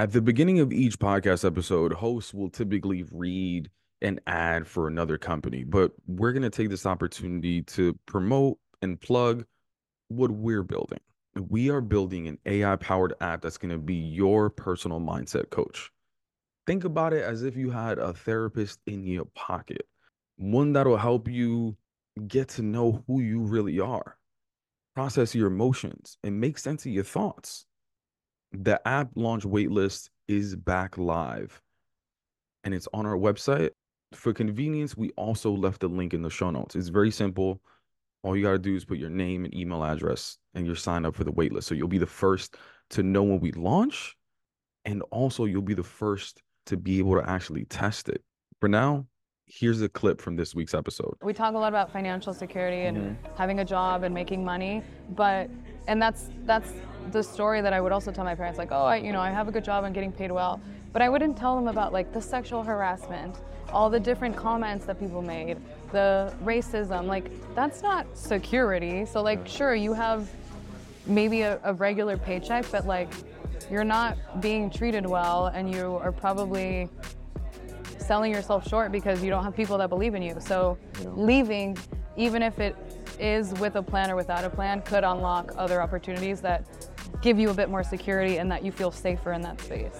At the beginning of each podcast episode, hosts will typically read an ad for another company, but we're going to take this opportunity to promote and plug what we're building. We are building an AI powered app that's going to be your personal mindset coach. Think about it as if you had a therapist in your pocket, one that'll help you get to know who you really are, process your emotions, and make sense of your thoughts the app launch waitlist is back live and it's on our website. For convenience, we also left the link in the show notes. It's very simple. All you got to do is put your name and email address and you're signed up for the waitlist. So you'll be the first to know when we launch. And also, you'll be the first to be able to actually test it. For now, here's a clip from this week's episode. We talk a lot about financial security and mm-hmm. having a job and making money, but and that's that's the story that I would also tell my parents, like, oh, I, you know, I have a good job, I'm getting paid well. But I wouldn't tell them about like the sexual harassment, all the different comments that people made, the racism. Like, that's not security. So, like, sure, you have maybe a, a regular paycheck, but like, you're not being treated well, and you are probably selling yourself short because you don't have people that believe in you. So, yeah. leaving, even if it is with a plan or without a plan, could unlock other opportunities that give you a bit more security and that you feel safer in that space.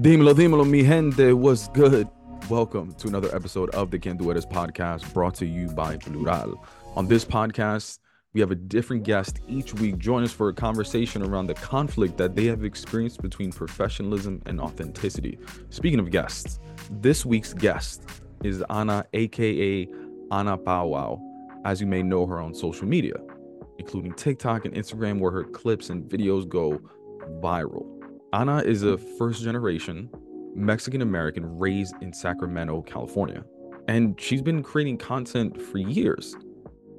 Dímelo, dímelo, mi gente, what's good? Welcome to another episode of the Quién Tú Eres podcast brought to you by Plural. On this podcast, we have a different guest each week. Join us for a conversation around the conflict that they have experienced between professionalism and authenticity. Speaking of guests, this week's guest is Ana, aka Ana Powwow as you may know her on social media, including TikTok and Instagram, where her clips and videos go viral. Ana is a first generation Mexican American raised in Sacramento, California, and she's been creating content for years.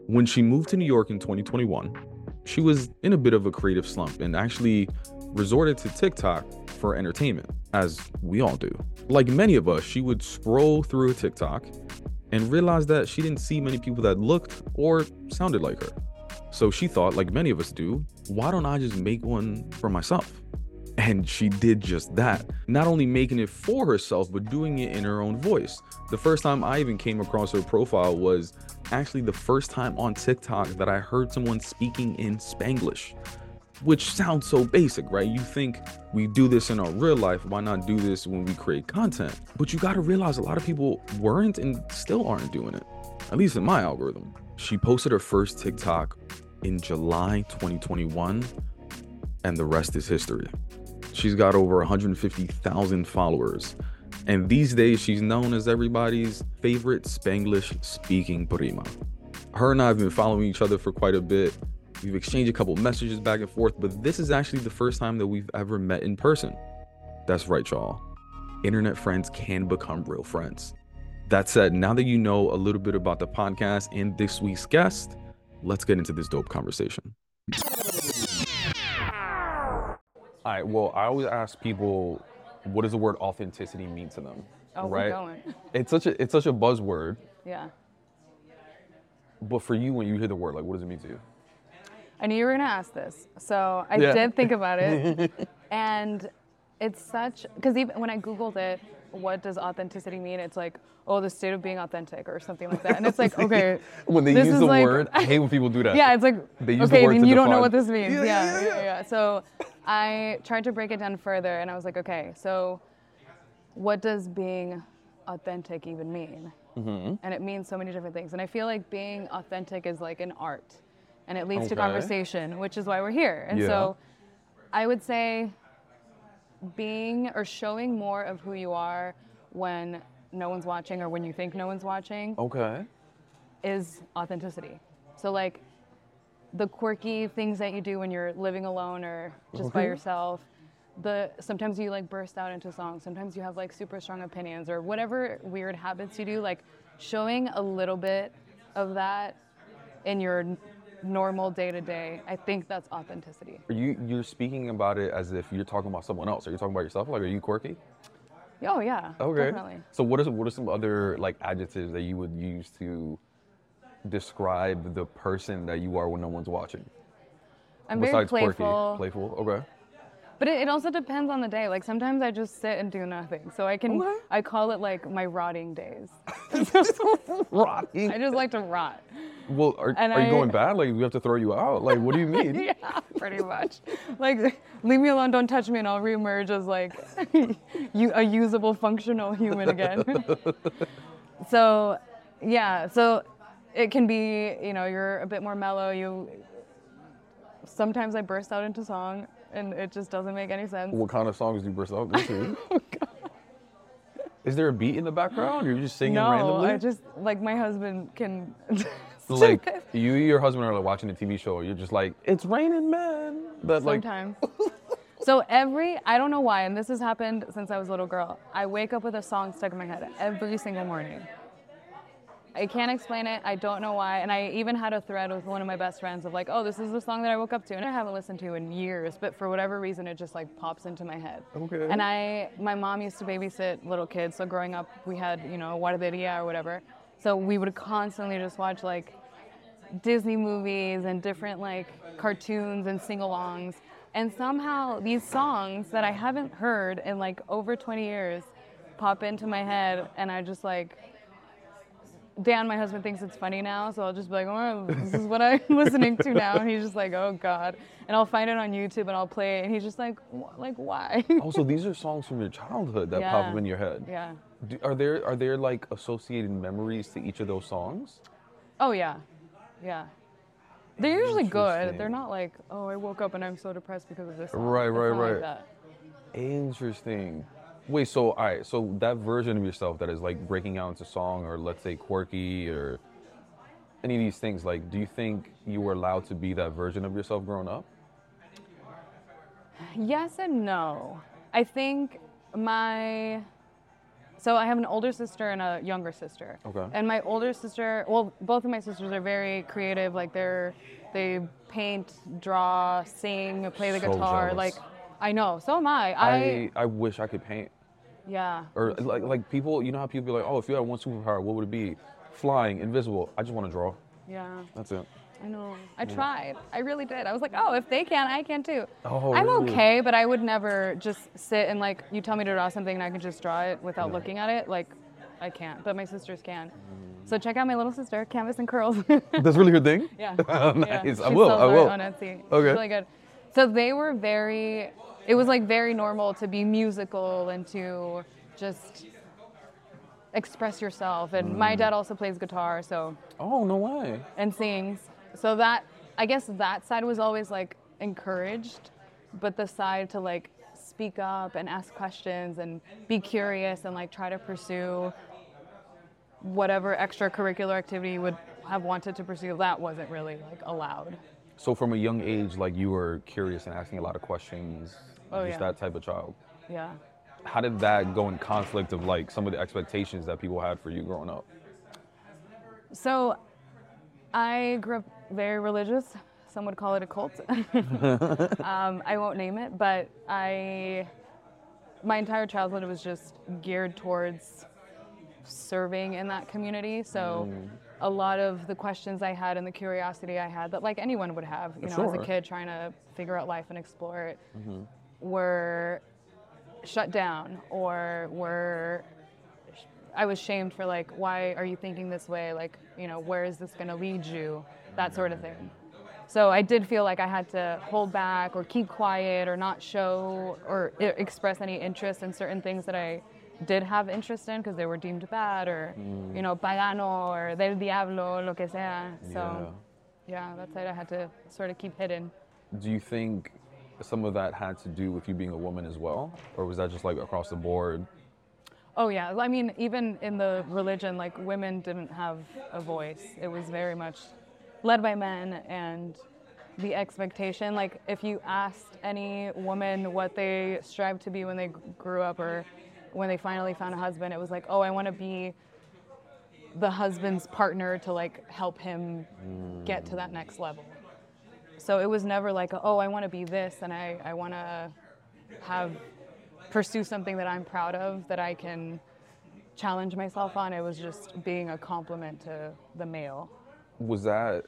When she moved to New York in 2021, she was in a bit of a creative slump and actually resorted to TikTok for entertainment, as we all do. Like many of us, she would scroll through TikTok and realized that she didn't see many people that looked or sounded like her. So she thought, like many of us do, why don't I just make one for myself? And she did just that. Not only making it for herself, but doing it in her own voice. The first time I even came across her profile was actually the first time on TikTok that I heard someone speaking in Spanglish which sounds so basic, right? You think we do this in our real life, why not do this when we create content? But you got to realize a lot of people weren't and still aren't doing it, at least in my algorithm. She posted her first TikTok in July 2021, and the rest is history. She's got over 150,000 followers, and these days she's known as everybody's favorite Spanglish speaking prima. Her and I have been following each other for quite a bit We've exchanged a couple messages back and forth, but this is actually the first time that we've ever met in person. That's right, y'all. Internet friends can become real friends. That said, now that you know a little bit about the podcast and this week's guest, let's get into this dope conversation. All right. Well, I always ask people, what does the word authenticity mean to them? Oh, right? we're going. It's such a it's such a buzzword. Yeah. But for you, when you hear the word, like, what does it mean to you? I knew you were gonna ask this, so I yeah. did think about it, and it's such because even when I googled it, what does authenticity mean? It's like oh, the state of being authentic or something like that, and it's like okay. when they use the like, word, I hate when people do that. Yeah, it's like they okay, the then you define. don't know what this means. Yeah yeah, yeah, yeah, yeah. So I tried to break it down further, and I was like, okay, so what does being authentic even mean? Mm-hmm. And it means so many different things, and I feel like being authentic is like an art and it leads okay. to conversation, which is why we're here. And yeah. so I would say being or showing more of who you are when no one's watching or when you think no one's watching. Okay. Is authenticity. So like the quirky things that you do when you're living alone or just okay. by yourself. The sometimes you like burst out into songs. Sometimes you have like super strong opinions or whatever weird habits you do. Like showing a little bit of that in your normal day to day. I think that's authenticity. Are you you're speaking about it as if you're talking about someone else? Are you talking about yourself? Like, are you quirky? Oh yeah. Okay. Definitely. So what is what are some other like adjectives that you would use to describe the person that you are when no one's watching? I'm very playful. quirky, playful. Okay. But it, it also depends on the day. Like sometimes I just sit and do nothing. So I can Okay. I call it like my rotting days. Rotting. I just like to rot. Well, are, And are you I- going bad? Like we have to throw you out? Like what do you mean? yeah, pretty much. Like leave me alone, don't touch me, and I'll reemerge as like you a usable, functional human again. so yeah, so it can be you know you're a bit more mellow. You sometimes I burst out into song, and it just doesn't make any sense. What kind of songs do you burst out into? Oh, Is there a beat in the background? You're just singing No, randomly? I just like my husband can. like you, and your husband are like watching a TV show. You're just like, it's raining, man. That like, Sometimes. so every, I don't know why, and this has happened since I was a little girl. I wake up with a song stuck in my head every single morning. I can't explain it. I don't know why. And I even had a thread with one of my best friends of like, oh, this is the song that I woke up to, and I haven't listened to in years, but for whatever reason, it just like pops into my head. Okay. And I, my mom used to babysit little kids, so growing up, we had you know guarderia or whatever. So we would constantly just watch like Disney movies and different like cartoons and sing-alongs. And somehow these songs that I haven't heard in like over 20 years pop into my head and I just like Dan, my husband, thinks it's funny now, so I'll just be like, oh, this is what I'm listening to now. And he's just like, oh, God. And I'll find it on YouTube and I'll play it. And he's just like, like why? Oh, also these are songs from your childhood that pop up in your head. yeah. Do, are there are there like associated memories to each of those songs? Oh, yeah. Yeah. They're usually good. They're not like, oh, I woke up and I'm so depressed because of this. Song. Right, It's right, like right. that. Interesting. Wait, so all right, so that version of yourself that is like breaking out into song or let's say quirky or any of these things, like do you think you were allowed to be that version of yourself growing up? Yes and no. I think my so I have an older sister and a younger sister. Okay. And my older sister, well, both of my sisters are very creative. Like they're they paint, draw, sing, play the So guitar. jealous. Like I know. So am I. I, I I wish I could paint. yeah. Or like like people, you know how people be like, oh, if you had one superpower, what would it be? Flying, invisible. I just want to draw. Yeah. That's it. I know. I tried. I really did. I was like, oh, if they can, I can too. Oh, I'm really? okay, but I would never just sit and like you tell me to draw something and I can just draw it without looking at it. Like, I can't. But my sisters can. Mm. So check out my little sister, Canvas and Curls. That's really her thing. yeah. nice. Yeah. I will. I will. On Etsy. It's Okay. really good. So they were very. It was like very normal to be musical and to just express yourself. And Mm. my dad also plays guitar, so Oh no way. and sings. So that I guess that side was always like encouraged, but the side to like speak up and ask questions and be curious and like try to pursue whatever extracurricular activity you would have wanted to pursue, that wasn't really like allowed. So from a young age, like you were curious and asking a lot of questions. Oh, just yeah. that type of child. Yeah. How did that go in conflict of like some of the expectations that people had for you growing up? So I grew up very religious. Some would call it a cult. um, I won't name it, but I, my entire childhood was just geared towards serving in that community. So a lot of the questions I had and the curiosity I had that like anyone would have, you know, as a kid trying to figure out life and explore it, mm-hmm. were shut down or were I was shamed for like, why are you thinking this way? Like, you know, where is this going to lead you? That sort of thing. So I did feel like I had to hold back or keep quiet or not show or express any interest in certain things that I did have interest in because they were deemed bad or, you mm. know, pagano or del diablo, lo que sea. So, yeah, that side I had to sort of keep hidden. Do you think some of that had to do with you being a woman as well, or was that just like across the board? Oh yeah, I mean even in the religion, like women didn't have a voice. It was very much led by men, and the expectation, like if you asked any woman what they strived to be when they grew up or when they finally found a husband, it was like, oh, I want to be the husband's partner to like help him get to that next level. So it was never like, oh, I want to be this and I, I want to have pursue something that I'm proud of that I can challenge myself on. It was just being a compliment to the male. Was that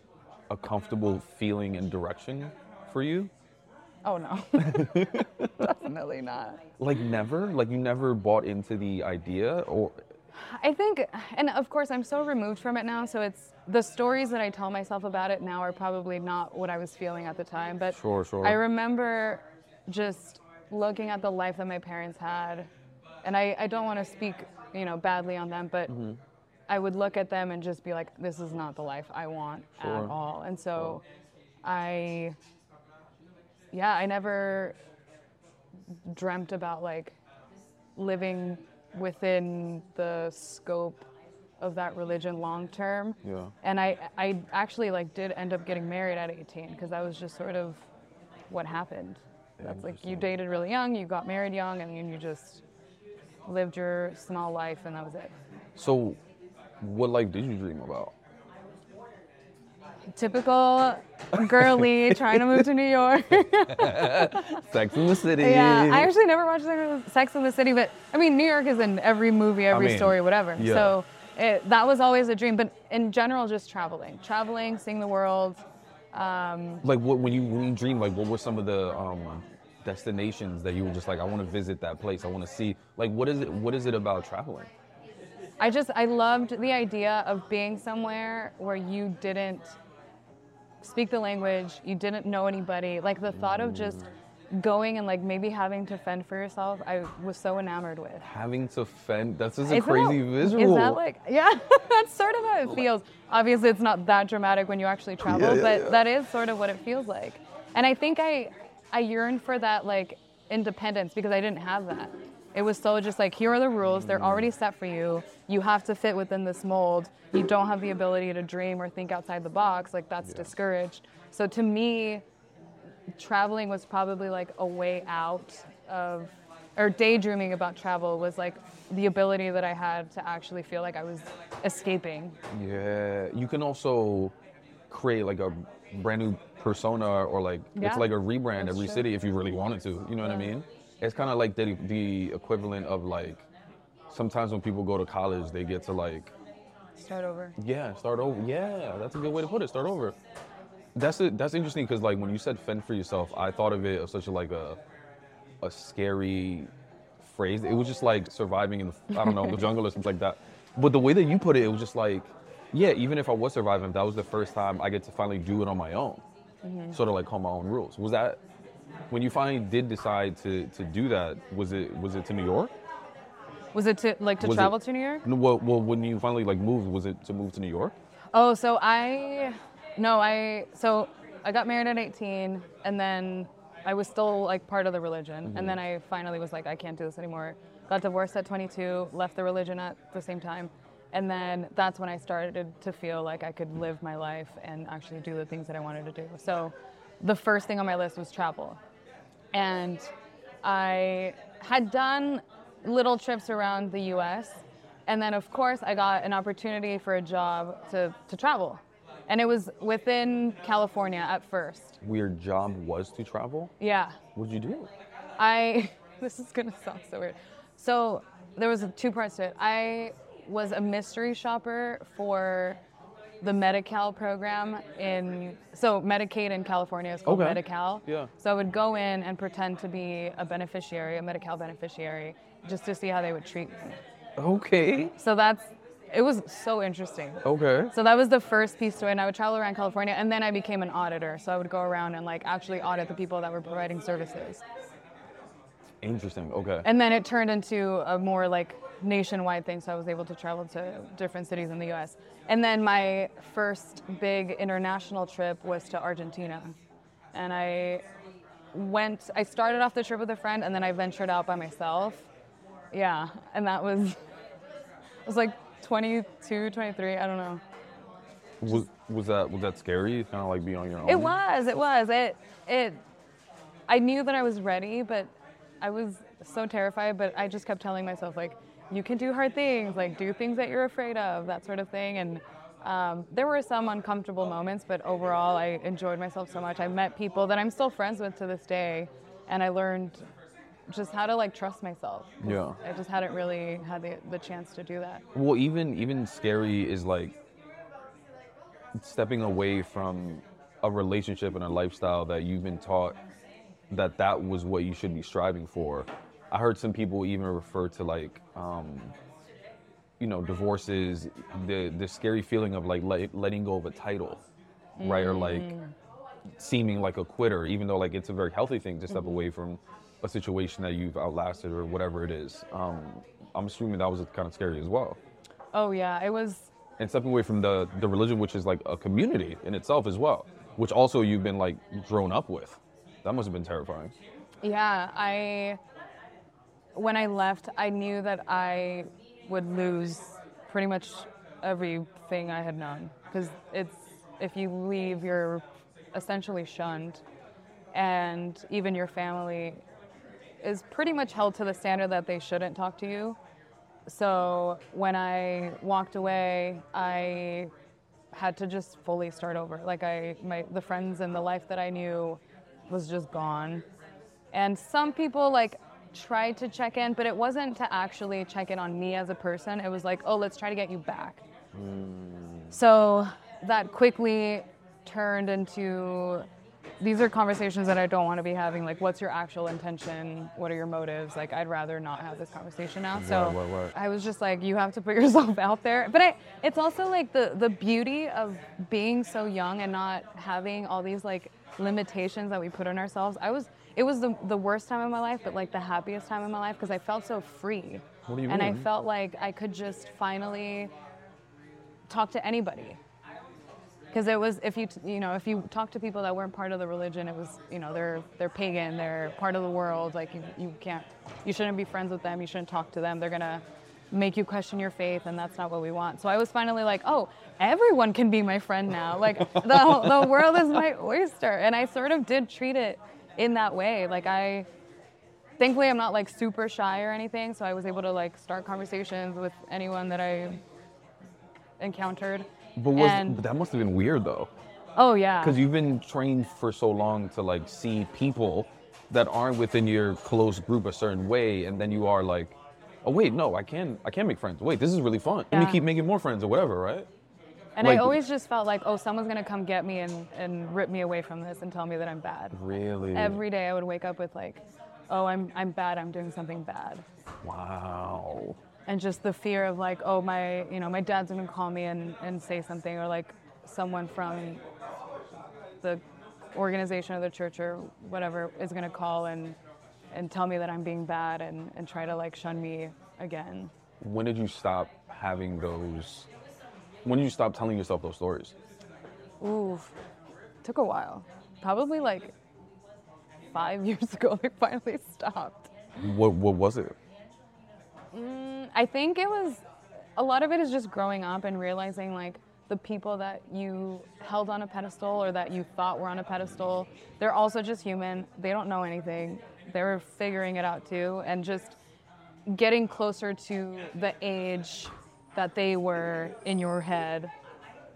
a comfortable feeling and direction for you? Oh no, definitely not. Like never? Like you never bought into the idea or I think, and of course, I'm so removed from it now. So it's the stories that I tell myself about it now are probably not what I was feeling at the time. But Sure, sure. I remember just looking at the life that my parents had, and I, I don't want to speak, you know, badly on them, but Mm-hmm. I would look at them and just be like, this is not the life I want Sure. at all. And so I, yeah, I never dreamt about like living within the scope of that religion long term. Yeah. And I, I actually like did end up getting married at 18 because that was just sort of what happened. That's like you dated really young, you got married young, and then you just lived your small life, and that was it. So what life did you dream about? Typical girly trying to move to New York. Sex in the City. Yeah, I actually never watched Sex in the City, but I mean, New York is in every movie, every mean, story, whatever. yeah. So it, that was always a dream. But in general, just traveling, traveling, seeing the world. Um, like what when you when you dream like what were some of the um destinations that you were just like I want to visit that place I want to see like what is it what is it about traveling I just I loved the idea of being somewhere where you didn't speak the language, you didn't know anybody. Like the thought of just going and like maybe having to fend for yourself, I was so enamored with. having to fend that's just a Isn't crazy that- visual Is that like yeah? that's sort of how it feels. Obviously, it's not that dramatic when you actually travel, yeah, but yeah. that is sort of what it feels like. And I think I I yearn for that like independence because I didn't have that. It was so just like here are the rules, they're already set for you. You have to fit within this mold. You don't have the ability to dream or think outside the box. Like that's discouraged. So to me, traveling was probably like a way out of or daydreaming about travel was like the ability that I had to actually feel like I was escaping. yeah you can also create like a brand new persona or like Yeah, it's like a rebrand that's every true. city if you really wanted to you know what I mean it's kind of like the the equivalent of like sometimes when people go to college they get to like Start over. Yeah, start over. Yeah, that's a good way to put it. Start over. That's it. That's interesting because like when you said fend for yourself, I thought of it as such a like a a scary phrase. It was just like surviving in the I don't know the jungle or something like that. But the way that you put it, it was just like, yeah, even if I was surviving, that was the first time I get to finally do it on my own. Mm-hmm. Sort of like call my own rules. Was that when you finally did decide to to do that? Was it was it to New York? Was it to like to Was it- travel to New York? No, well, well, when you finally like moved, was it to move to New York? Oh, so I no, I so I got married at 18 and then I was still like part of the religion and mm-hmm. then I finally was like I can't do this anymore. Got divorced at 22, left the religion at the same time. And then that's when I started to feel like I could live my life and actually do the things that I wanted to do. So the first thing on my list was travel. And I had done little trips around the US. And then, of course, I got an opportunity for a job to, to travel. And it was within California at first. Your job was to travel. Yeah. What did you do? I, this is gonna sound so weird. So there was two parts to it. I was a mystery shopper for the Medi-Cal program in, so Medicaid in California is called Okay. Medi-Cal. Yeah. So I would go in and pretend to be a beneficiary, a Medi-Cal beneficiary, just to see how they would treat me. Okay. So that's, it was so interesting. Okay. So that was the first piece to it. And I would travel around California, and then I became an auditor. So I would go around and like actually audit the people that were providing services. Interesting. Okay. And then it turned into a more like nationwide thing, so I was able to travel to different cities in the US. And then my first big international trip was to Argentina. And I went, I started off the trip with a friend, and then I ventured out by myself. Yeah, and that was, I was like 22, 23, I don't know. was was that was that scary? Kind of like being on your own. It was, it was. It, it, I knew that I was ready, but I was so terrified, but I just kept telling myself, like, you can do hard things, like, do things that you're afraid of, that sort of thing. And um, there were some uncomfortable moments, but overall, I enjoyed myself so much. I met people that I'm still friends with to this day, and I learned just how to, like, trust myself. Yeah. I just hadn't really had the, the chance to do that. Well, even even scary is like stepping away from a relationship and a lifestyle that you've been taught that that was what you should be striving for. I heard some people even refer to like, um, you know, divorces, the the scary feeling of like let, letting go of a title, right, or like seeming like a quitter, even though like it's a very healthy thing to step away from a situation that you've outlasted or whatever it is. Um, I'm assuming that was kind of scary as well, Oh yeah, it was. and stepping away from the the religion, which is like a community in itself as well, which also you've been like grown up with. That must have been terrifying. Yeah, I. When I left, I knew that I would lose pretty much everything I had known because it's if you leave, you're essentially shunned, and even your family is pretty much held to the standard that they shouldn't talk to you. So when I walked away, I had to just fully start over. Like I, my the friends and the life that I knew was just gone. And some people like tried to check in, but it wasn't to actually check in on me as a person. It was like, oh, let's try to get you back. Hmm. So that quickly turned into these are conversations that I don't want to be having. Like, what's your actual intention? What are your motives? Like, I'd rather not have this conversation now. So. I was just like, you have to put yourself out there. But I, it's also like the the beauty of being so young and not having all these like limitations that we put on ourselves. I was. It was the, the worst time of my life, but like the happiest time of my life because I felt so free. What do you and I felt like I could just finally talk to anybody because it was if you you know if you talk to people that weren't part of the religion it was you know they're they're pagan they're part of the world like you, you can't you shouldn't be friends with them you shouldn't talk to them they're gonna make you question your faith and that's not what we want. So i was finally like oh everyone can be my friend now. Like the, whole- the world is my oyster. And i sort of did treat it in that way. Like i thankfully i'm not like super shy or anything so i was able to like start conversations with anyone that i encountered. But was And- but that must have been weird though, oh yeah. Because you've been trained for so long to like see people that aren't within your close group a certain way, and then you are like, oh wait, no, I can I can make friends. Wait, this is really fun. Let me Yeah. keep making more friends or whatever, right? And Like- I always just felt like, oh, someone's gonna come get me and, and rip me away from this and tell me that I'm bad. Really? Every day I would wake up with like, oh, I'm, I'm bad, I'm doing something bad. Wow. And just the fear of like, oh, my, you know, my dad's gonna call me and, and say something, or like someone from the organization or the church or whatever is gonna call and, and tell me that I'm being bad and, and try to like shun me again. When did you stop having those? When did you stop telling yourself those stories? Ooh, took a while. Probably like five years ago, I finally stopped. What What was it? Mm, I think it was a lot of it is just growing up and realizing like the people that you held on a pedestal or that you thought were on a pedestal, they're also just human. They don't know anything. They're figuring it out too, and just getting closer to the age that they were in your head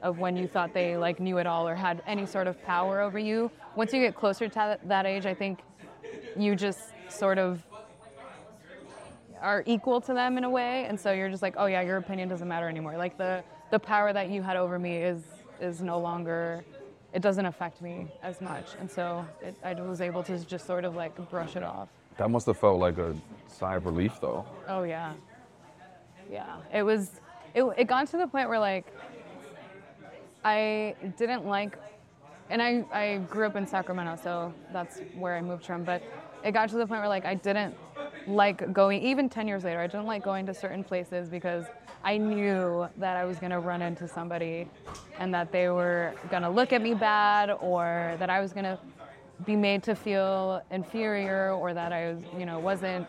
of when you thought they like knew it all or had any sort of power over you. Once you get closer to that, age, I think you just sort of are equal to them in a way, and so you're just like, oh yeah, your opinion doesn't matter anymore. Like the the power that you had over me is is no longer. It doesn't affect me as much, and so it, I was able to just sort of like brush it off. That must have felt like a sigh of relief, though. Oh yeah, yeah. It was. It it got to the point where like I didn't like, and I I grew up in Sacramento, so that's where I moved from. But it got to the point where like I didn't like going. Even ten years later, I didn't like going to certain places because I knew that I was gonna run into somebody, and that they were gonna look at me bad, or that I was gonna be made to feel inferior, or that I was you know wasn't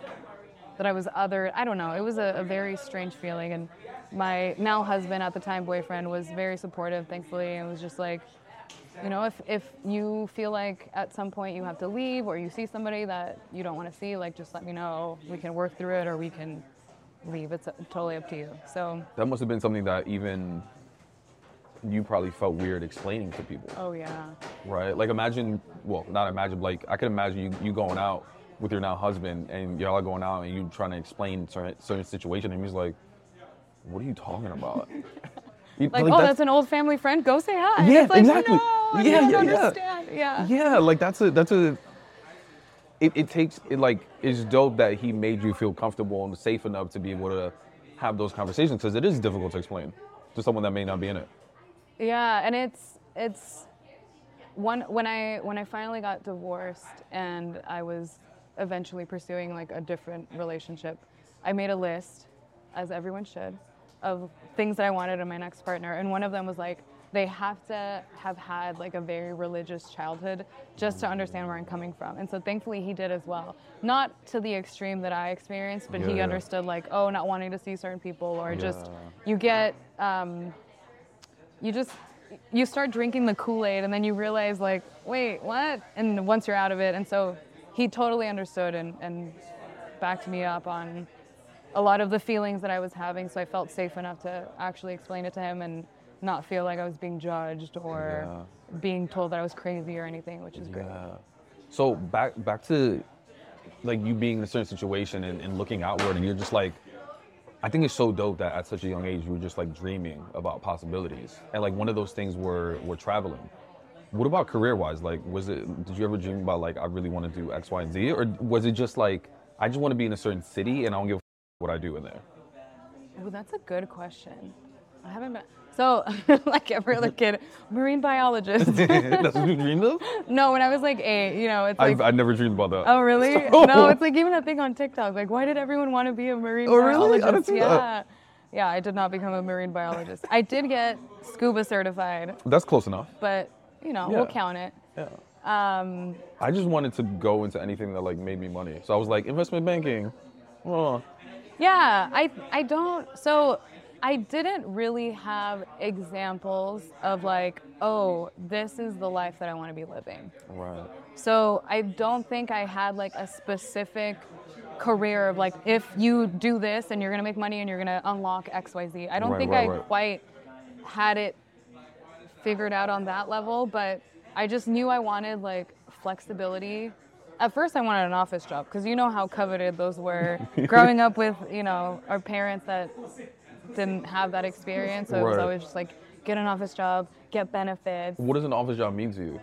that I was other. I don't know. It was a, a very strange feeling. And my now husband at the time boyfriend was very supportive, thankfully, and was just like, you know, if if you feel like at some point you have to leave or you see somebody that you don't want to see, like just let me know. We can work through it, or we can leave. It's totally up to you. So, That must have been something that even you probably felt weird explaining to people, oh yeah, right? Like imagine, well, not imagine, like I can imagine you, you going out with your now husband and y'all are going out and you trying to explain certain, certain situation and he's like, what are you talking about? You- Like, like, oh, that's- that's, an old family friend. Go say hi. Yeah, it's like, exactly. No, Yeah, yeah, yeah. Yeah. Yeah, like that's a that's a. It, it takes it like it's dope that he made you feel comfortable and safe enough to be able to have those conversations because it is difficult to explain to someone that may not be in it. Yeah, and it's it's one when I when I finally got divorced and I was eventually pursuing like a different relationship, I made a list, as everyone should, of things that I wanted in my next partner, and one of them was like they have to have had like a very religious childhood just to understand where I'm coming from. And so thankfully he did as well. Not to the extreme that I experienced, but Yeah, he yeah. understood like, oh, not wanting to see certain people or just you get um, you just you start drinking the kool-aid and then you realize like wait what and once you're out of it and so he totally understood and, and backed me up on a lot of the feelings that i was having so i felt safe enough to actually explain it to him and not feel like i was being judged or being told that i was crazy or anything which is great Yeah. So back back to like you being in a certain situation and, and looking outward and you're just like I think it's so dope that at such a young age you were just like dreaming about possibilities. And like one of those things were were traveling. What about career wise? Like was it did you ever dream about like I really want to do X, Y, and Z? Or was it just like I just want to be in a certain city and I don't give a what I do in there? Ooh, that's a good question i haven't been so like every other kid marine biologist That's what you dreamed of? no when i was like eight you know it's like I've, I never dreamed about that. Oh really? So- No, it's like even a thing on TikTok. Like, why did everyone want to be a marine Oh, really? I biologist? didn't see yeah. that. Yeah, I did not become a marine biologist. I did get scuba certified, That's close enough. but you know, we'll count it. Yeah. Um, I just wanted to go into anything that like made me money. So I was like, investment banking. Oh, yeah, I I don't. So I didn't really have examples of like, oh, this is the life that I want to be living. right. So I don't think I had like a specific career of like if you do this and you're gonna make money and you're gonna unlock X Y Z. I don't Right, think right, I right. quite had it figured out on that level, but I just knew I wanted like flexibility. At first, I wanted an office job because you know how coveted those were. Growing up with you know our parents that didn't have that experience, so it was Right. always just like get an office job, get benefits. What does an office job mean to you?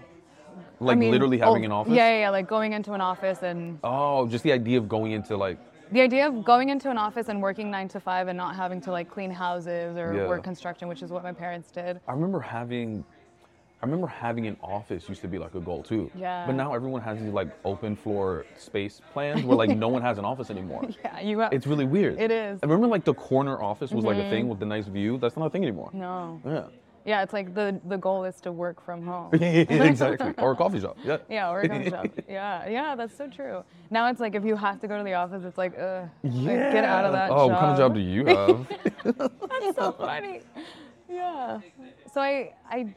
Like I mean, literally having oh, an office? Yeah, yeah, yeah, like going into an office and Oh, just the idea of going into like the idea of going into an office and working nine to five and not having to like clean houses or Yeah. work construction, which is what my parents did. I remember having I remember having an office used to be like a goal too. Yeah. But now everyone has these like open floor space plans where like no one has an office anymore. Yeah, you have. It's really weird. It is. I remember like the corner office was like a thing mm-hmm. with the nice view. That's not a thing anymore. no. Yeah. Yeah, it's like the the goal is to work from home. exactly. Or a coffee shop. Yeah. Yeah, or a coffee shop. Yeah, yeah, that's so true. Now it's like if you have to go to the office, it's like, ugh, like, get out of that Oh, job. what kind of job do you have? That's so funny. Yeah. So I I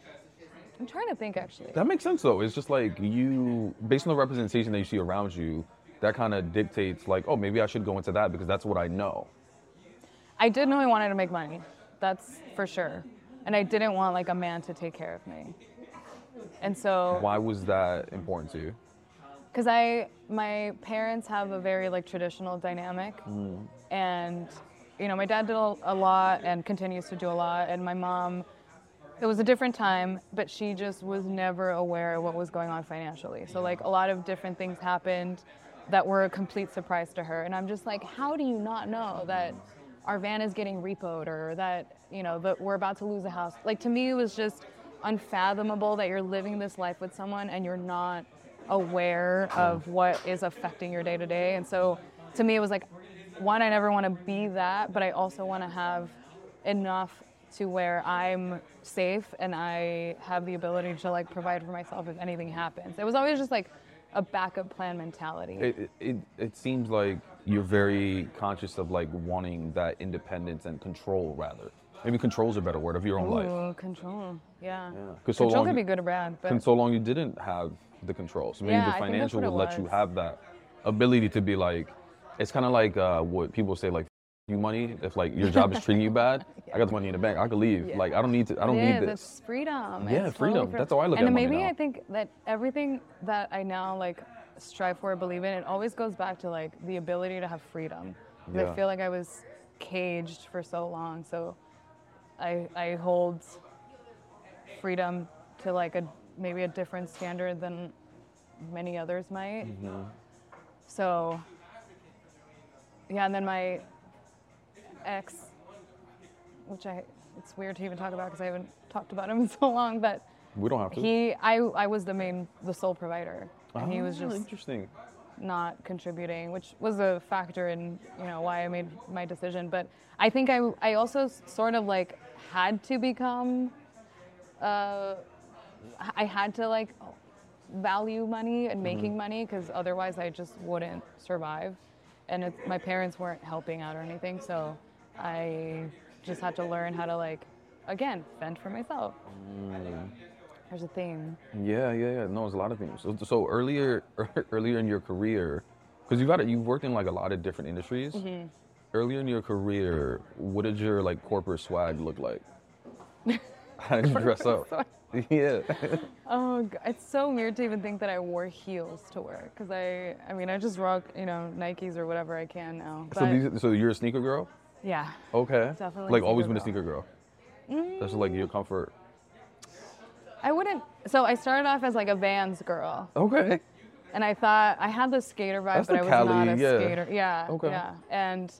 I'm trying to think actually. That makes sense though. It's just like you, based on the representation that you see around you, that kind of dictates like, oh, maybe I should go into that because that's what I know. I did know I wanted to make money. That's for sure. And I didn't want like a man to take care of me. And so Why was that important to you? because I my parents have a very like traditional dynamic, mm. and you know my dad did a lot and continues to do a lot, and my mom. It was a different time, but she just was never aware of what was going on financially. So like a lot of different things happened that were a complete surprise to her, and I'm just like, how do you not know that our van is getting repoed or that you know that we're about to lose a house? Like to me, it was just unfathomable that you're living this life with someone and you're not aware of what is affecting your day to day. And so to me, it was like, one, I never want to be that, but I also want to have enough to where I'm safe and I have the ability to like provide for myself if anything happens. It was always just like a backup plan mentality. It, it- it, seems like you're very conscious of like wanting that independence and control rather. Maybe control's is a better word of your own life. Control. Yeah. Yeah. so control long could be good or bad, but And so long you didn't have the control. So maybe Yeah, the I think that's financial will let you have that ability to be like, it's kind of like uh, what people say like you money. If like your job is treating you bad, I got the money in the bank. I could leave. Yeah. Like I don't need to. I don't yeah, need this. That's freedom. Yeah, It's totally freedom. free- That's how I look and at money maybe now. I think that everything that I now like strive for, believe in, it always goes back to like the ability to have freedom. Yeah. I feel like I was caged for so long. So I I hold freedom to like a maybe a different standard than many others might. Mm-hmm. So yeah, and then my ex, which I it's weird to even talk about because I haven't talked about him in so long, but We don't have to. he I I was the main the sole provider, and he was Ah, just interesting. not contributing, which was a factor in you know why I made my decision. But I think I I also sort of like had to become, uh, I had to like value money and making money because otherwise I just wouldn't survive. And it, my parents weren't helping out or anything, so I just had to learn how to like, again, fend for myself. There's a theme. Yeah, yeah, yeah. No, it's a lot of things. So, so earlier, earlier in your career, because you've got you've worked in like a lot of different industries. Mm-hmm. Earlier in your career, what did your like corporate swag look like? How did you dress up? yeah. Oh, it's so weird to even think that I wore heels to work because I, I mean, I just rock, you know, Nikes or whatever I can now. So, these, so you're a sneaker girl? Yeah, Okay. Definitely Like always been a sneaker girl. That's like your mm. comfort. I wouldn't. So I started off as like a Vans girl, Okay. and I thought I had the skater vibe, That's but I was not Cali, a yeah. skater. Yeah. Okay. Yeah. And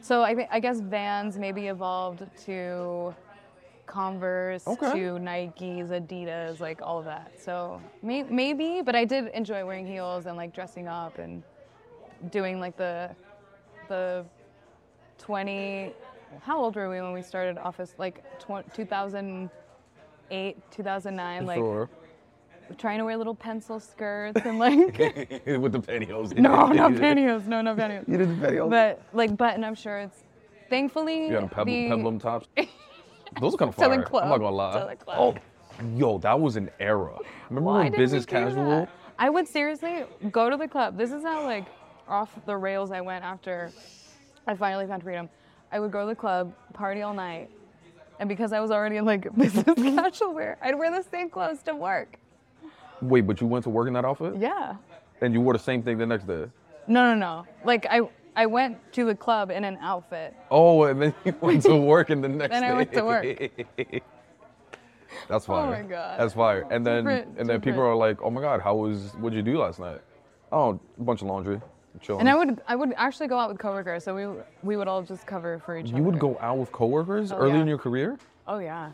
so I I guess Vans maybe evolved to Converse Okay. to Nikes, Adidas, like all of that. So may, maybe, but I did enjoy wearing heels and like dressing up and doing like the the 20 how old were we when we started office like tw- 2008 2009 like sure. trying to wear little pencil skirts and like With the pantyhose. no not pantyhose no no pantyhose You did the pantyhose. but like button up shirts thankfully You got a pebble, the, peplum tops. Those are kind of fire. I'm not gonna lie. To the club. Oh, yo, that was an era. Remember Why when business casual? that? I would seriously go to the club. This is how like off the rails I went after I finally found freedom. I would go to the club, party all night, and because I was already in like business casual wear, I'd wear the same clothes to work. Wait, but you went to work in that outfit? Yeah. And you wore the same thing the next day? No, no, no. Like I, I went to the club in an outfit. Oh, and then you went to work in the next Then day. I went to work. That's fire. Oh my God. That's fire. And then Different- and then people are like, "Oh my god, how was what'd you do last night?" Oh, a bunch of laundry. Chilling. And I would, I would actually go out with coworkers, so we, we would all just cover for each other. you would go out with coworkers Oh, early yeah. in your career? Oh yeah.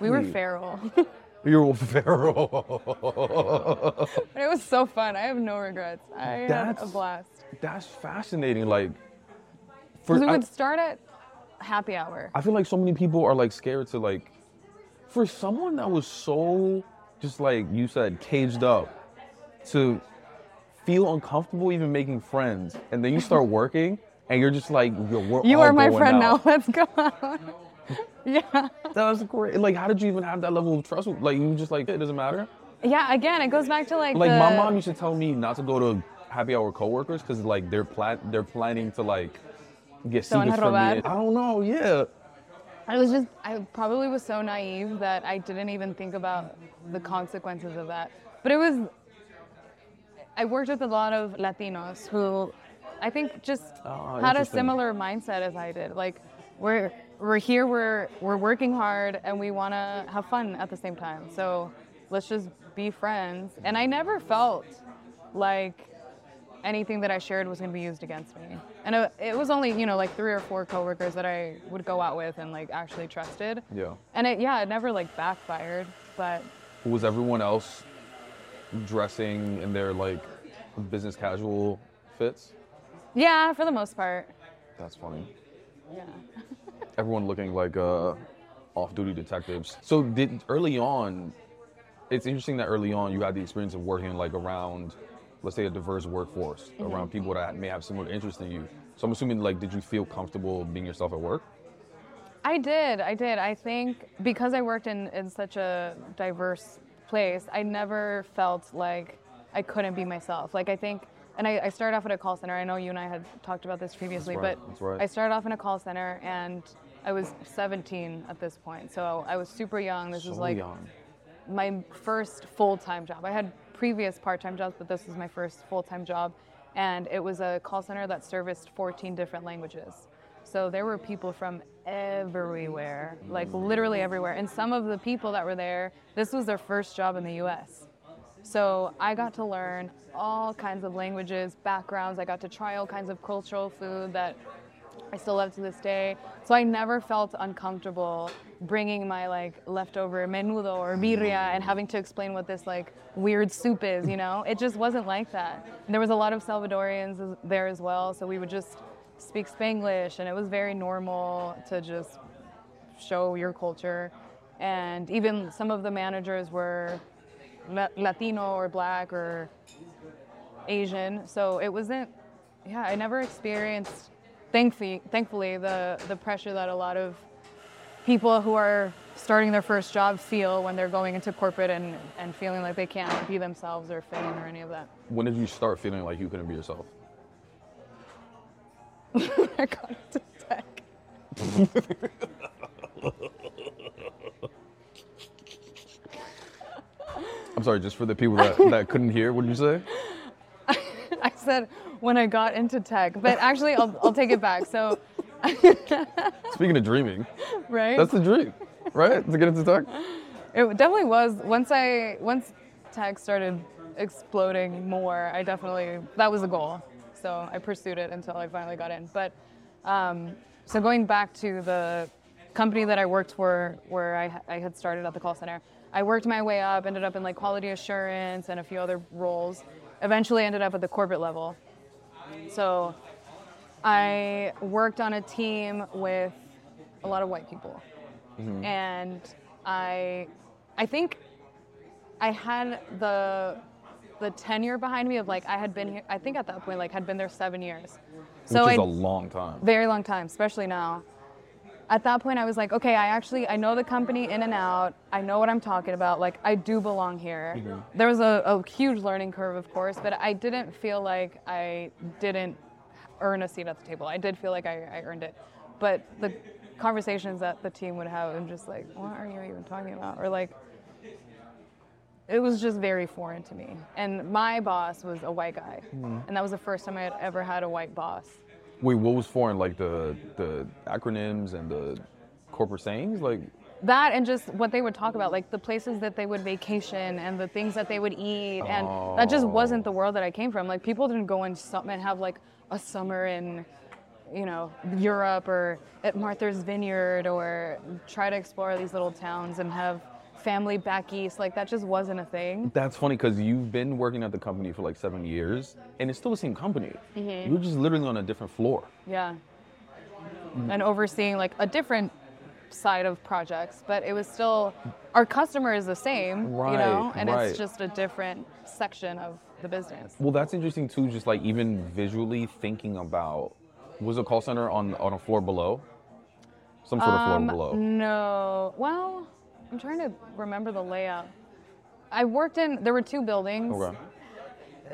We were Really? feral. You were feral. But it was so fun. I have no regrets. I had a That's- blast. That's fascinating. Like, for we I- would start at happy hour. I feel like so many people are like scared to like, for someone that was so just like you said caged up, to feel uncomfortable even making friends, and then you start working and you're just like, Yo, we're You are my friend out. now. Let's go yeah. That was great. Like, how did you even have that level of trust? Like, you just like it doesn't matter. Yeah. Again, it goes back to like Like the, my mom used to tell me not to go to happy hour coworkers because like they're plan they're planning to like get Se van a secrets from me. I don't know. Yeah. I was just, I probably was so naive that I didn't even think about the consequences of that. But it was, I worked with a lot of Latinos who I think just Ah, had a similar mindset as I did. Like, we're, we're here, we're, we're working hard, and we want to have fun at the same time. So let's just be friends. And I never felt like anything that I shared was going to be used against me. And it, it was only, you know, like three or four coworkers that I would go out with and like actually trusted. Yeah. And it, yeah, it never like backfired, but Was everyone else dressing in their like business casual fits? yeah, for the most part. That's funny. Yeah. Everyone looking like uh, off-duty detectives. So did early on? It's interesting that early on you had the experience of working like around, let's say, a diverse workforce around people that may have similar interests in you. So I'm assuming like, did you feel comfortable being yourself at work? I did, I did. I think because I worked in, in such a diverse place, I never felt like I couldn't be myself. Like I think, and I, I started off at a call center. I know you and I had talked about this previously, right, but right. I started off in a call center and I was 17 at this point. So I was super young. This was like young. my first full-time job. I had previous part-time jobs, but this was my first full-time job, and it was a call center that serviced 14 different languages. So there were people from everywhere, like literally everywhere. And some of the people that were there, this was their first job in the US. So I got to learn all kinds of languages, backgrounds. I got to try all kinds of cultural food that I still love to this day. So I never felt uncomfortable bringing my like leftover menudo or birria and having to explain what this like weird soup is, you know? It just wasn't like that. And there was a lot of Salvadorians there as well, so we would just speak Spanglish and it was very normal to just show your culture. And even some of the managers were Latino or black or Asian. So it wasn't, yeah, I never experienced, thankfully, thankfully the, the pressure that a lot of people who are starting their first job feel when they're going into corporate and, and feeling like they can't be themselves or fit in or any of that. When did you start feeling like you couldn't be yourself? Into tech. I'm sorry, just for the people that, that couldn't hear, what did you say? I said when I got into tech, but actually I'll, I'll take it back. So, Speaking of dreaming, right? that's the dream, right? To get into tech? It definitely was. Once I once tech started exploding more, I definitely that was the goal. So I pursued it until I finally got in. But um, so going back to the company that I worked for, where I, I had started at the call center, I worked my way up, ended up in like quality assurance and a few other roles. Eventually, ended up at the corporate level. So I worked on a team with a lot of white people and I I think I had the the tenure behind me of like I had been here I think at that point like had been there seven years. So Which is I a long time. very long time, especially now. At that point I was like, okay, I actually I know the company in and out. I know what I'm talking about. Like I do belong here. Mm-hmm. There was a, a huge learning curve of course, but I didn't feel like I didn't earn a seat at the table. I did feel like I, I earned it. But the conversations that the team would have, I'm just like, what are you even talking about? Or like, it was just very foreign to me. And my boss was a white guy. Hmm. And that was the first time I had ever had a white boss. Wait, what was foreign? Like the the acronyms and the corporate sayings? Like, That and just what they would talk about, like the places that they would vacation and the things that they would eat. And that just wasn't the oh. world that I came from. Like people didn't go and, and have like a summer in, you know, Europe or at Martha's Vineyard or try to explore these little towns and have family back east. Like that just wasn't a thing. that's funny because you've been working at the company for like seven years, and it's still the same company. Mm-hmm. You're just literally on a different floor. Yeah. And overseeing like a different side of projects, but it was still our customer is the same, you know, and right. it's just a different section of the business. Well, that's interesting too. Just like even visually thinking about, was a call center on on a floor below? Some sort of floor Um, below. No. Well, I'm trying to remember the layout. I worked in there were two buildings Okay.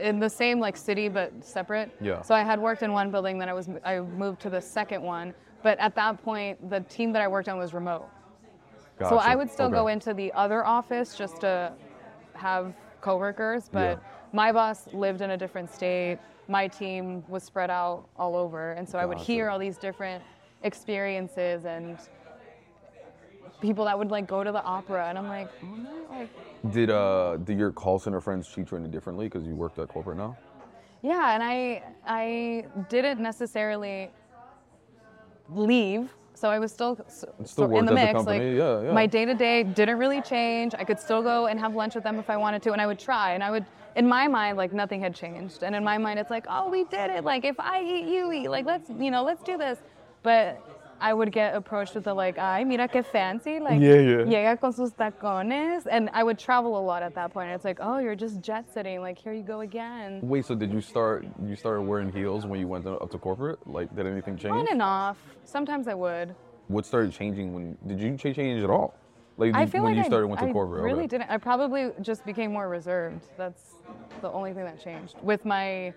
in the same like city but separate. Yeah. So I had worked in one building, then I was I moved to the second one. But at that point, the team that I worked on was remote. So I would still go into the other office just to have coworkers, but Yeah. my boss lived in a different state. My team was spread out all over, and so I would hear all these different experiences and people that would like go to the opera, and I'm like, oh like Did uh did your call center friends treat you any differently because you worked at corporate now? Yeah, and I I didn't necessarily leave, so I was still, Still in the at the mix. like yeah, yeah. my day to day didn't really change. I could still go and have lunch with them if I wanted to, and I would try. And I would, in my mind, like nothing had changed. And in my mind, it's like, oh, we did it. Like if I eat, you eat. Like let's you know let's do this. But I would get approached with the like, ay, mira que fancy. Like Yeah, yeah. llega con sus tacones. And I would travel a lot at that point. It's like, oh, you're just jet setting. Like here you go again. Wait, so did you start you started wearing heels when you went up to corporate? Like did anything change? On and off. Sometimes I would. What started changing when did you change change at all? Like I feel when like you started I, went to corporate. I corporate. really okay. didn't. I probably just became more reserved. That's the only thing that changed with my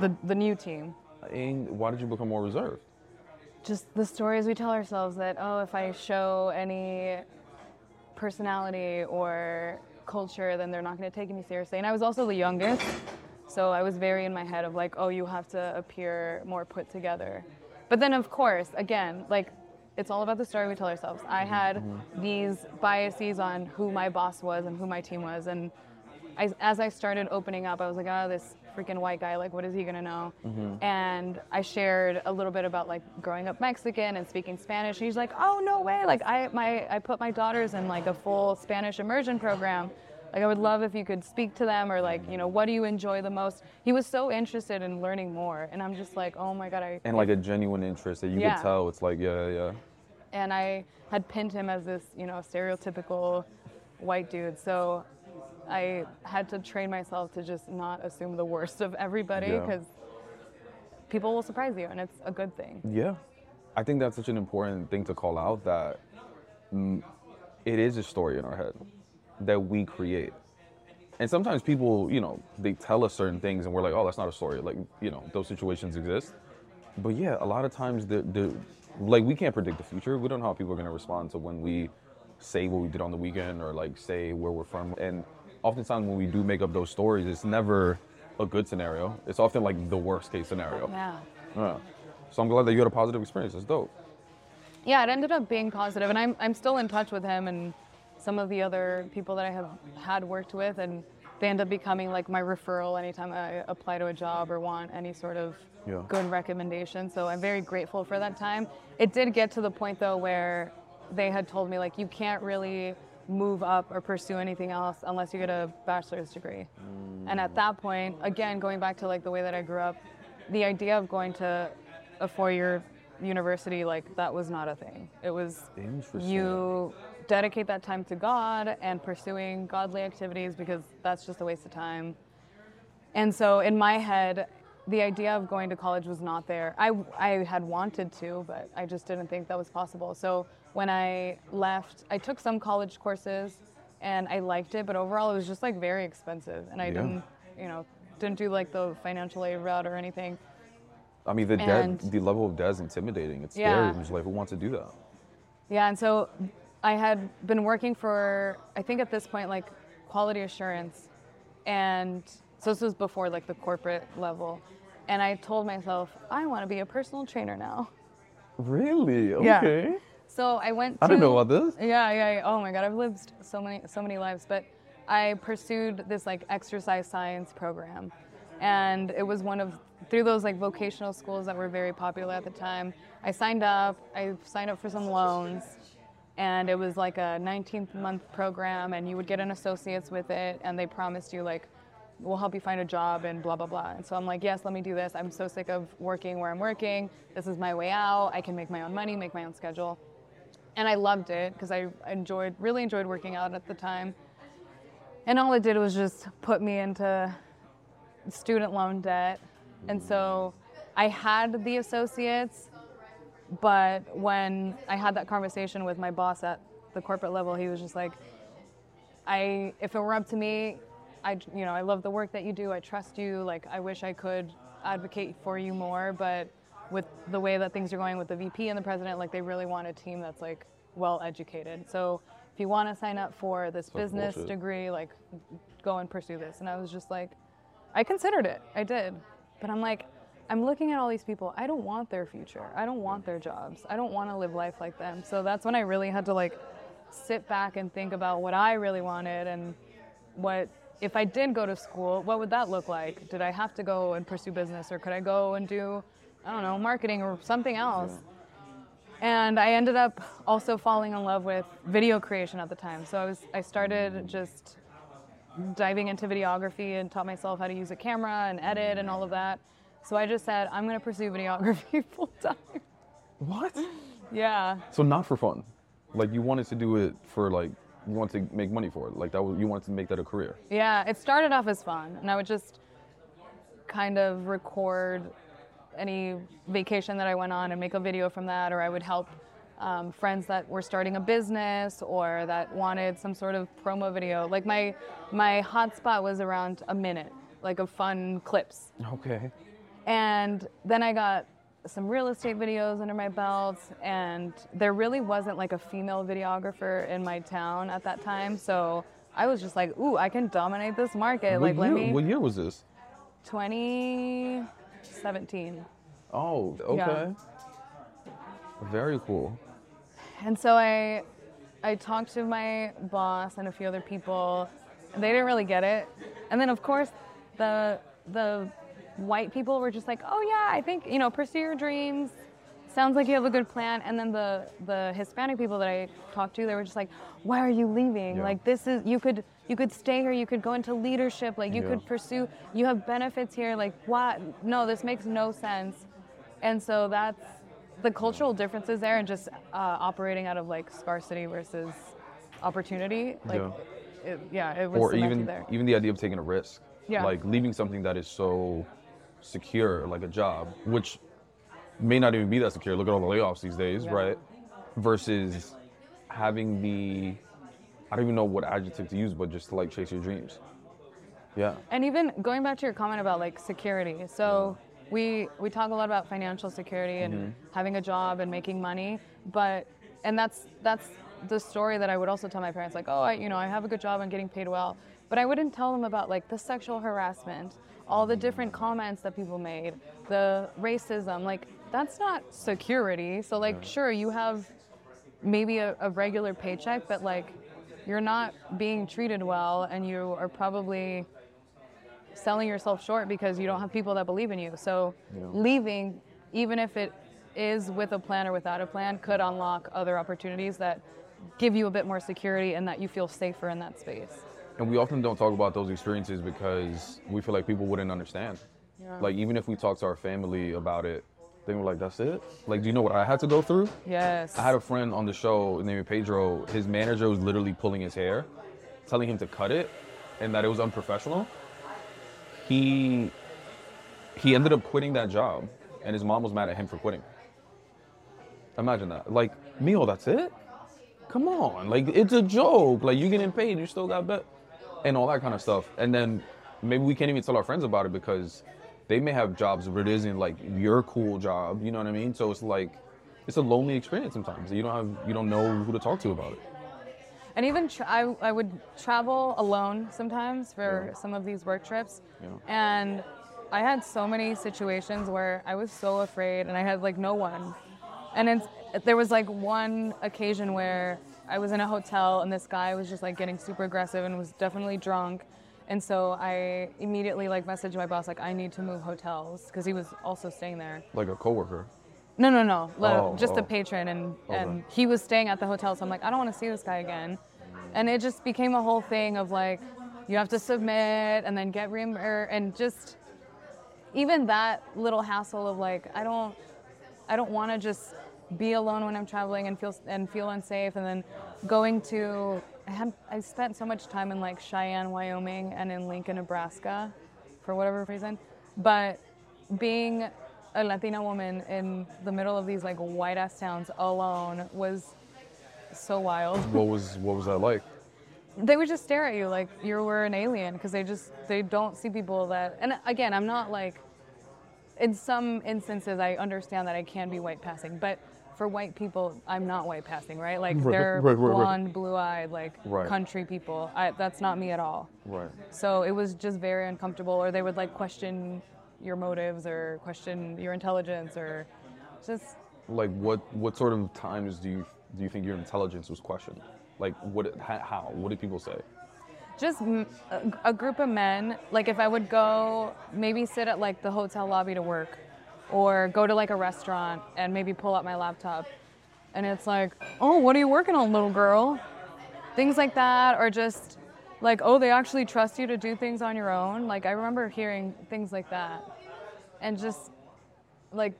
the the new team. And why did you become more reserved? Just the stories we tell ourselves that oh, if I show any personality or culture, then they're not going to take me seriously. And I was also the youngest, so I was very in my head of like, oh, you have to appear more put together. But then, of course, again, like it's all about the story we tell ourselves. I had Mm-hmm. these biases on who my boss was and who my team was, and I, as I started opening up, I was like, oh, this freaking white guy, like, what is he gonna know? Mm-hmm. And I shared a little bit about like growing up Mexican and speaking Spanish. And he's like, oh no way! Like I my I put my daughters in like a full Spanish immersion program. Like I would love if you could speak to them or like you know what do you enjoy the most? He was so interested in learning more, and I'm just like, oh my god, I And like a genuine interest that you Yeah. could tell. It's like, yeah, yeah. and I had pinned him as this, you know, stereotypical white dude. So I had to train myself to just not assume the worst of everybody Yeah. because people will surprise you, and it's a good thing. Yeah, I think that's such an important thing to call out that mm, it is a story in our head that we create. And sometimes people, you know, they tell us certain things and we're like, oh, that's not a story. Like, you know, those situations exist. But yeah, a lot of times the, the like we can't predict the future. We don't know how people are gonna respond to when we say what we did on the weekend or like say where we're from. And oftentimes when we do make up those stories, it's never a good scenario. It's often like the worst case scenario. Yeah. Yeah. So I'm glad that you had a positive experience. That's dope. Yeah, it ended up being positive, and I'm, I'm still in touch with him and some of the other people that I have had worked with, and they end up becoming like my referral anytime I apply to a job or want any sort of Yeah. good recommendation. So I'm very grateful for that time. It did get to the point though where they had told me like you can't really move up or pursue anything else unless you get a bachelor's degree. And at that point, again, going back to like the way that I grew up, the idea of going to a four-year university like that was not a thing. It was you dedicate that time to God and pursuing godly activities because that's just a waste of time. And so in my head, the idea of going to college was not there. I, I had wanted to, but I just didn't think that was possible. So when I left, I took some college courses and I liked it, but overall it was just like very expensive. And I Yeah. didn't, you know, didn't do like the financial aid route or anything. I mean, the And- debt, the level of debt is intimidating. It's Yeah. scary. I'm like, who wants to do that? Yeah, and so I had been working for, I think at this point, like quality assurance. And so this was before like the corporate level. And I told myself, I want to be a personal trainer now. Really? Yeah. So I went to. I didn't know about this. Yeah, yeah, yeah. Oh my God, I've lived so many, so many lives. But I pursued this like exercise science program, and it was one of through those like vocational schools that were very popular at the time. I signed up. I signed up for some loans, and it was like a 19 month program, and you would get an associate's with it, and they promised you like. We'll help you find a job and blah blah blah. And so I'm like, yes, let me do this. I'm so sick of working where I'm working. This is my way out. I can make my own money, make my own schedule and I loved it because I enjoyed really enjoyed working out at the time. And all it did was just put me into student loan debt. And so I had the associates, but when I had that conversation with my boss at the corporate level, he was just like, I if it were up to me, I you know I love the work that you do. I trust you. Like I wish I could advocate for you more, but with the way that things are going with the VP and the president, like they really want a team that's like well educated. So if you want to sign up for this business bullshit. degree, like go and pursue this. And I was just like, I considered it. I did, but I'm like. I'm looking at all these people. I don't want their future. I don't want their jobs. I don't want to live life like them. So that's when I really had to like sit back and think about what I really wanted and what if I did go to school, what would that look like? Did I have to go and pursue business or could I go and do I don't know, marketing or something else? And I ended up also falling in love with video creation at the time. So I was I started just diving into videography and taught myself how to use a camera and edit and all of that. So I just said I'm going to pursue videography full time. What? Yeah. So not for fun. Like you wanted to do it for like you wanted to make money for it. Like that was, you wanted to make that a career. Yeah, it started off as fun, and I would just kind of record any vacation that I went on and make a video from that, or I would help um, friends that were starting a business or that wanted some sort of promo video. Like my my hotspot was around a minute, like of fun clips. Okay. And then I got some real estate videos under my belt, and there really wasn't like a female videographer in my town at that time. So I was just like, ooh, I can dominate this market. What like, let year, me. what year was this? 2017. Oh, okay. Very cool. And so I, I talked to my boss and a few other people, and they didn't really get it. And then of course, the the white people were just like, "Oh yeah, I think you know, pursue your dreams. Sounds like you have a good plan." And then the the Hispanic people that I talked to, they were just like, "Why are you leaving? Yeah. Like this is you could you could stay here. You could go into leadership. Like you Yeah. could pursue. You have benefits here. Like what? No, this makes no sense." And so that's the cultural differences there, and just uh, operating out of like scarcity versus opportunity. Like, Yeah. It, yeah, it was or even there. even the idea of taking a risk. Yeah. Like leaving something that is so secure, like a job, which may not even be that secure. Look at all the layoffs these days, right? Versus having the I don't even know what adjective to use, but just to like chase your dreams. Yeah. And even going back to your comment about like security, so we we talk a lot about financial security and Mm-hmm. having a job and making money, but and that's that's the story that I would also tell my parents, like, oh, I, you know, I have a good job, I'm getting paid well, but I wouldn't tell them about like the sexual harassment, all the different comments that people made, the racism, like that's not security. So like, sure, you have maybe a, a regular paycheck, but like you're not being treated well and you are probably selling yourself short because you don't have people that believe in you. So Yeah. leaving, even if it is with a plan or without a plan, could unlock other opportunities that give you a bit more security and that you feel safer in that space. And we often don't talk about those experiences because we feel like people wouldn't understand. Yeah. Like even if we talk to our family about it, they were like, "That's it." Like, do you know what I had to go through? Yes. I had a friend on the show named Pedro. His manager was literally pulling his hair, telling him to cut it, and that it was unprofessional. He he ended up quitting that job, and his mom was mad at him for quitting. Imagine that. Like, Mio, that's it? Come on. Like, it's a joke. Like, you getting paid, you still got bet, and all that kind of stuff. And then maybe we can't even tell our friends about it because they may have jobs, but it isn't like your cool job. You know what I mean? So it's like, it's a lonely experience sometimes. You don't have, you don't know who to talk to about it. And even tra- I, I would travel alone sometimes for Yeah. some of these work trips. Yeah. And I had so many situations where I was so afraid and I had like no one. And it's, there was like one occasion where I was in a hotel and this guy was just like getting super aggressive and was definitely drunk. And so I immediately like messaged my boss like I need to move hotels because he was also staying there. Like a coworker. No, no, no. Oh, just a oh. patron, and and he was staying at the hotel. So I'm like, I don't want to see this guy again. And it just became a whole thing of like, you have to submit and then get reimbursed, and just even that little hassle of like, I don't, I don't want to just be alone when I'm traveling and feel and feel unsafe, and then going to. I had I spent so much time in like Cheyenne, Wyoming, and in Lincoln, Nebraska, for whatever reason, but being a Latina woman in the middle of these like white ass towns alone was so wild. What was, what was that like? They would just stare at you like you were an alien because they just they don't see people that. And again, I'm not like. In some instances, I understand that I can be white passing, but for white people, I'm not white passing, right? Like Right, they're right, right, blonde, blue-eyed, like Right. country people. I, that's not me at all. Right. So it was just very uncomfortable, or they would like question your motives or question your intelligence or just Like what, what sort of times do you, do you think your intelligence was questioned? Like what, ha- how, what did people say? just a group of men. Like if I would go maybe sit at like the hotel lobby to work or go to like a restaurant and maybe pull out my laptop and it's like, oh, what are you working on, little girl? Things like that, or just like, oh, they actually trust you to do things on your own. Like I remember hearing things like that and just like,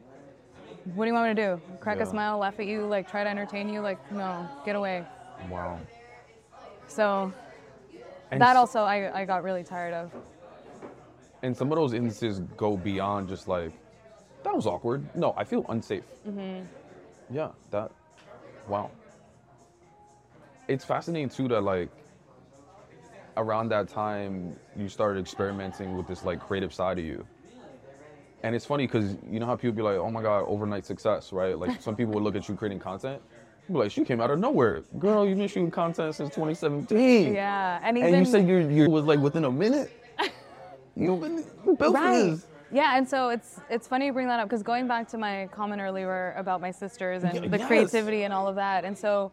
what do you want me to do? Crack Yeah. a smile, laugh at you, like try to entertain you? Like, no, get away. Wow. So And that also I, I got really tired of. And some of those instances go beyond just like, that was awkward. No, I feel unsafe. Mm-hmm. Yeah, that, wow. It's fascinating too that like, around that time, you started experimenting with this like creative side of you. And it's funny because you know how people be like, oh my God, overnight success, right? Like some people would look at you creating content. Be like, she came out of nowhere. Girl, you've been shooting content since 2017. Yeah, and even And you said you you was like within a minute. You've been you built right. this. Yeah, and so it's it's funny you bring that up because going back to my comment earlier about my sisters and Y- the yes. creativity and all of that, and so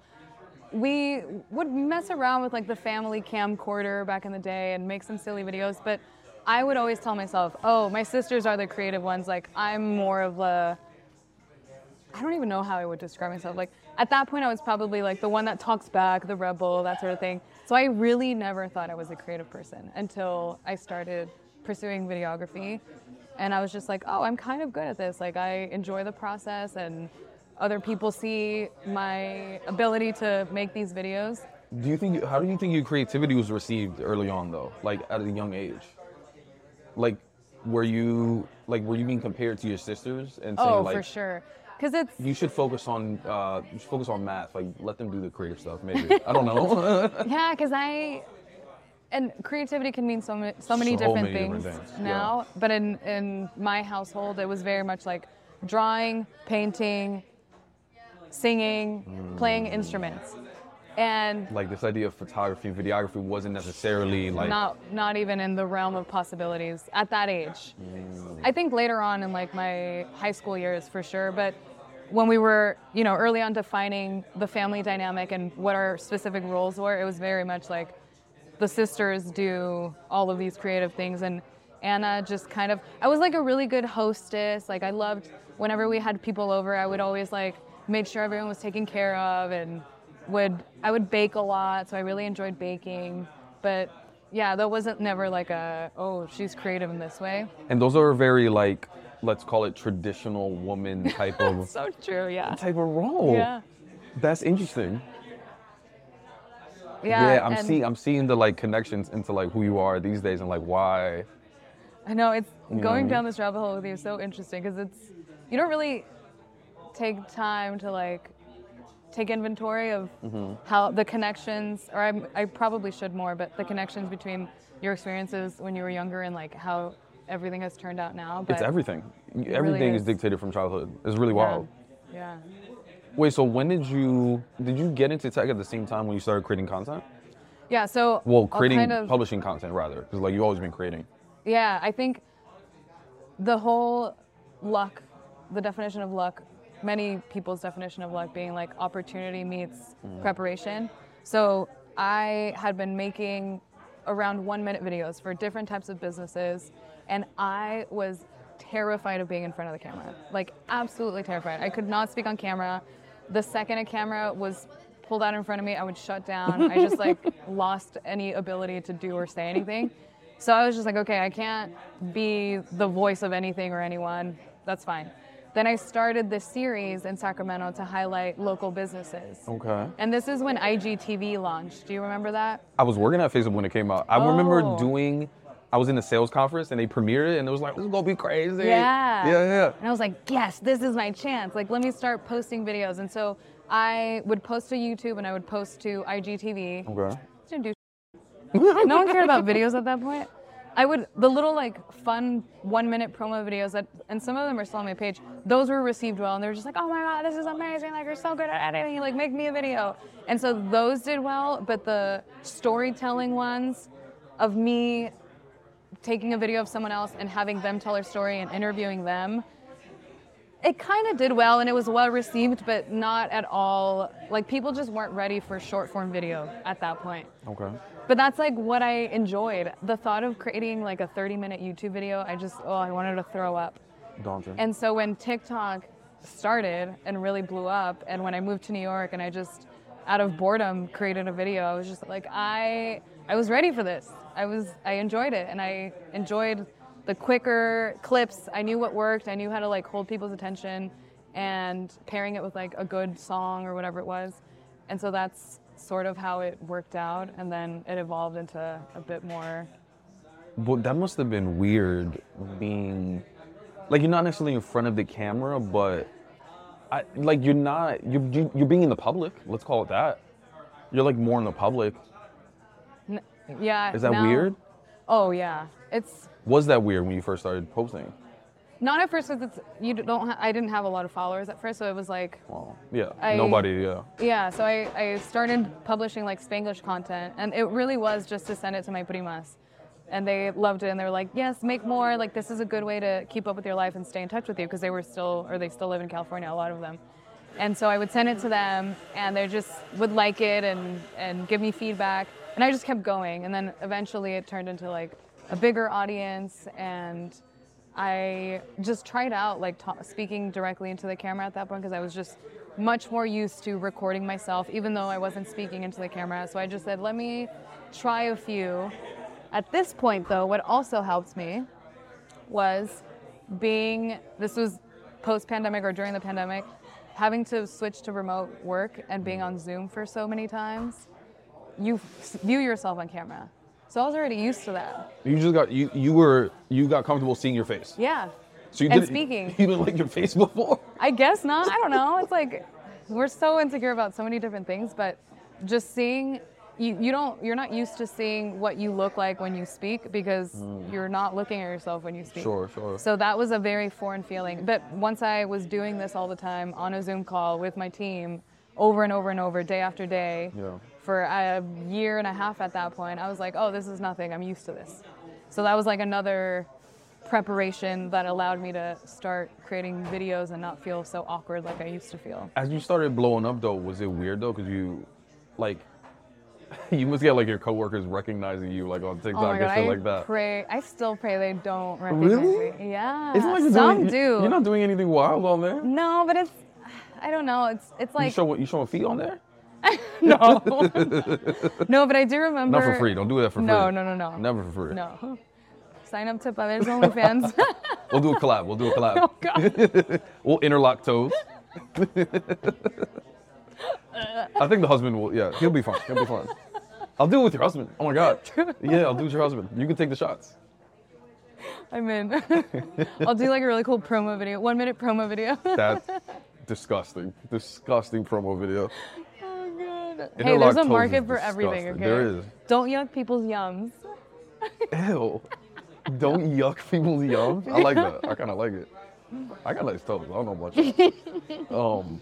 we would mess around with like the family camcorder back in the day and make some silly videos, but I would always tell myself, "Oh, my sisters are the creative ones. Like I'm more of a I don't even know how I would describe myself. Like at that point, I was probably like the one that talks back, the rebel, that sort of thing. So I really never thought I was a creative person until I started pursuing videography, and I was just like, oh, I'm kind of good at this. Like I enjoy the process, and other people see my ability to make these videos. Do you think? How do you think your creativity was received early on, though? Like at a young age. Like, were you like were you being compared to your sisters and saying Oh, like for sure, because it's you should focus on uh, you should focus on math? Like, let them do the creative stuff. Maybe I don't know. Yeah, because I and creativity can mean so many so many So different many different things, yeah. now. But in in my household, it was very much like drawing, painting, singing, Mm. playing instruments, and like this idea of photography, and videography wasn't necessarily like not not even in the realm of possibilities at that age. Mm. I think later on in like my high school years for sure, but when we were, you know, early on defining the family dynamic and what our specific roles were, it was very much like the sisters do all of these creative things and Anna just kind of I was like a really good hostess. Like I loved whenever we had people over, I would always like make sure everyone was taken care of and would I would bake a lot, so I really enjoyed baking. But yeah, that wasn't never like a oh, she's creative in this way. and those are very like let's call it traditional woman type of So true, yeah. type of role. Yeah. That's interesting. Yeah, I'm seeing I'm seeing the like connections into like who you are these days and like why. I know it's know I going mean? down this rabbit hole with you is so interesting because it's you don't really take time to like take inventory of Mm-hmm. how the connections, or I'm, I probably should more, but the connections between your experiences when you were younger and like how everything has turned out now. But It's everything. really Everything is is. dictated from childhood. It's really yeah, wild. Yeah. Wait, so when did you did you get into tech at the same time when you started creating content? Yeah. So Well, creating kind of, publishing content rather, because like you've always been creating. Yeah, I think the whole luck, the definition of luck, many people's definition of luck being like opportunity meets mm. preparation. So I had been making around one minute videos for different types of businesses, and I was terrified of being in front of the camera. Like, absolutely terrified. I could not speak on camera. The second a camera was pulled out in front of me, I would shut down. I just like lost any ability to do or say anything. So I was just like, okay, I can't be the voice of anything or anyone. That's fine. Then I started this series in Sacramento to highlight local businesses. Okay. And this is when IGTV launched. Do you remember that? I was working at Facebook when it came out. I remember Oh. doing. I was in a sales conference and they premiered it and it was like, this is gonna be crazy. Yeah. Yeah, yeah. And I was like, yes, this is my chance. Like, let me start posting videos. And so I would post to YouTube and I would post to IGTV. Okay. Didn't do no one cared about videos at that point. I would the little like fun one minute promo videos that and some of them are still on my page. Those were received well and they were just like, oh my god, this is amazing! Like you're so good at editing. Like make me a video. And so those did well, but the storytelling ones of me taking a video of someone else and having them tell their story and interviewing them it kind of did well and it was well received but not at all like people just weren't ready for short form video at that point Okay. but that's like what I enjoyed. The thought of creating like a 30 minute YouTube video, I just, oh, I wanted to throw up. Daunting. And so when TikTok started and really blew up, and when I moved to New York and I just, out of boredom, created a video, I was just like, I, I was ready for this. I was, I enjoyed it, and I enjoyed the quicker clips. I knew what worked. I knew how to like hold people's attention, and pairing it with like a good song or whatever it was. And so that's sort of how it worked out, and then it evolved into a bit more. But that must have been weird being like you're not necessarily in front of the camera, but I, like you're not you're you- you're being in the public. Let's call it that. You're like more in the public. Yeah. Is that now- weird? Oh yeah, it's Was that weird when you first started posting? Not at first, because it's you don't. Ha- I didn't have a lot of followers at first, so it was like, Well, yeah, I- nobody. Yeah. yeah. So I, I started publishing like Spanglish content, and it really was just to send it to my primas, and they loved it and they were like yes make more like this is a good way to keep up with your life and stay in touch with you because they were still or they still live in california a lot of them and so i would send it to them and they just would like it and and give me feedback and i just kept going. And then eventually it turned into like a bigger audience. And i just tried out like ta- speaking directly into the camera at that point because i was just much more used to recording myself even though i wasn't speaking into the camera. So i just said let me try a few. At this point, though, what also helped me was being this was post pandemic or during the pandemic, having to switch to remote work and being on Zoom for so many times. You view yourself on camera. So I was already used to that. You just got you you were you got comfortable seeing your face. Yeah. So you and didn't- speaking. You didn't like your face before. I guess not. I don't know. It's like we're so insecure about so many different things, but just seeing you, you don't you're not used to seeing what you look like when you speak because mm. you're not looking at yourself when you speak. Sure, sure. So that was a very foreign feeling. But once I was doing this all the time on a Zoom call with my team over and over and over day after day Yeah. For a year and a half at that point, I was like, "Oh, this is nothing. I'm used to this." So that was like another preparation that allowed me to start creating videos and not feel so awkward like I used to feel. As you started blowing up though, was it weird though? Cause you, like, you must get like your coworkers recognizing you like on oh TikTok Oh and god, shit I like that. pray. I still pray they don't recognize Really? me. Yeah, It's not like you're some doing, do. You're not doing anything wild on there. no, but it's. I don't know. It's it's like you show you showing feet on there? no, no. But I do remember. Not for free. Don't do that for free. No, no, no, no. Never for free. No. Sign up to Pavel's OnlyFans. We'll do a collab. We'll do a collab. oh God. We'll interlock toes. I think the husband will. Yeah, he'll be fine. He'll be fine. I'll do it with your husband. Oh my god. Yeah, I'll do it with your husband. You can take the shots. I'm in. I'll do like a really cool promo video, one minute promo video. That's disgusting. Disgusting promo video. Hey, there's a market for everything. Okay. There is. Don't yuck people's yums. Ew. Don't yuck people's yums. I like that. I kind of like it. I got nice toes. I don't know about that. um,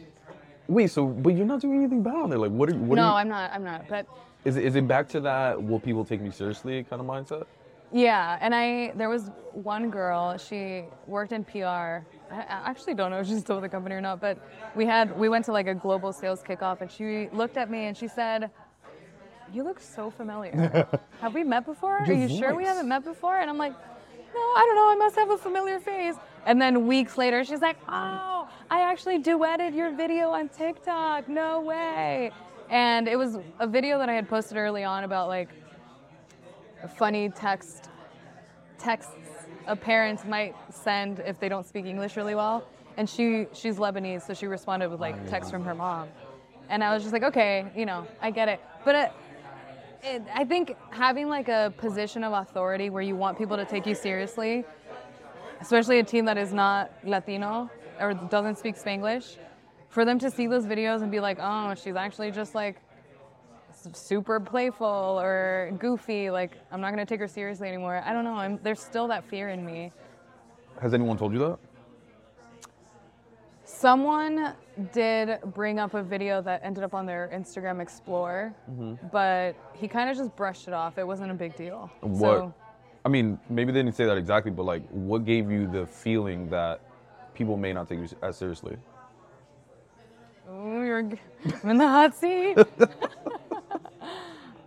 wait. So, but you're not doing anything bad on there. Like, what are you? What no, are you, I'm not. I'm not. But Is it, is it back to that will people take me seriously kind of mindset? Yeah, and I there was one girl. She worked in PR. I actually don't know if she's still with the company or not. But we had we went to like a global sales kickoff, and she looked at me and she said, "You look so familiar. have we met before? Are Your you sure we haven't met before?" And I'm like, "No, I don't know. I must have a familiar face." And then weeks later, she's like, "Oh, I actually duetted your video on TikTok. No way!" And it was a video that I had posted early on about like funny text texts a parent might send if they don't speak English really well. And she she's Lebanese, so she responded with like text from her mom. And I was just like, okay, you know, I get it. But it, it, I think having like a position of authority where you want people to take you seriously, especially a team that is not Latino or doesn't speak Spanglish, for them to see those videos and be like, oh, she's actually just like super playful or goofy. Like I'm not gonna take her seriously anymore. I don't know. I'm, there's still that fear in me. Has anyone told you that? Someone did bring up a video that ended up on their Instagram Explore, mm-hmm. but he kind of just brushed it off. It wasn't a big deal. What? So I mean, maybe they didn't say that exactly, but like, what gave you the feeling that people may not take you as seriously? Ooh, you're I'm in the hot seat.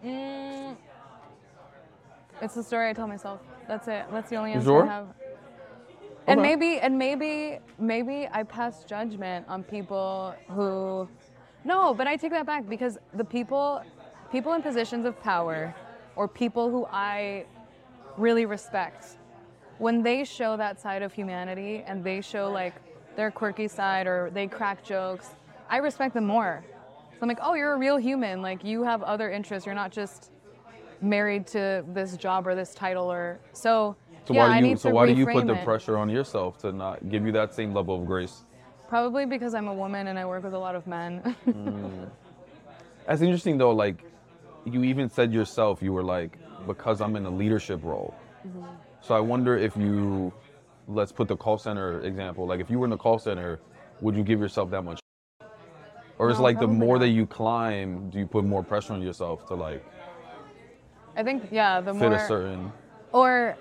Mm, it's the story I tell myself. That's it. That's the only answer sure? I have. And Okay. maybe, and maybe, maybe I pass judgment on people who. No, but I take that back because the people, people in positions of power, or people who I really respect, when they show that side of humanity and they show like their quirky side or they crack jokes, I respect them more. So I'm like, oh, you're a real human. Like you have other interests. You're not just married to this job or this title or so. So yeah, why I do you? need So to why do you put the it. pressure on yourself to not give you that same level of grace? Probably because I'm a woman and I work with a lot of men. That's interesting though. Like, you even said yourself, you were like, because I'm in a leadership role. Mm-hmm. So I wonder if you, let's put the call center example. Like, if you were in the call center, would you give yourself that much? Or is No, like the more not. that you climb, do you put more pressure on yourself to like I think yeah, the fit more a certain? or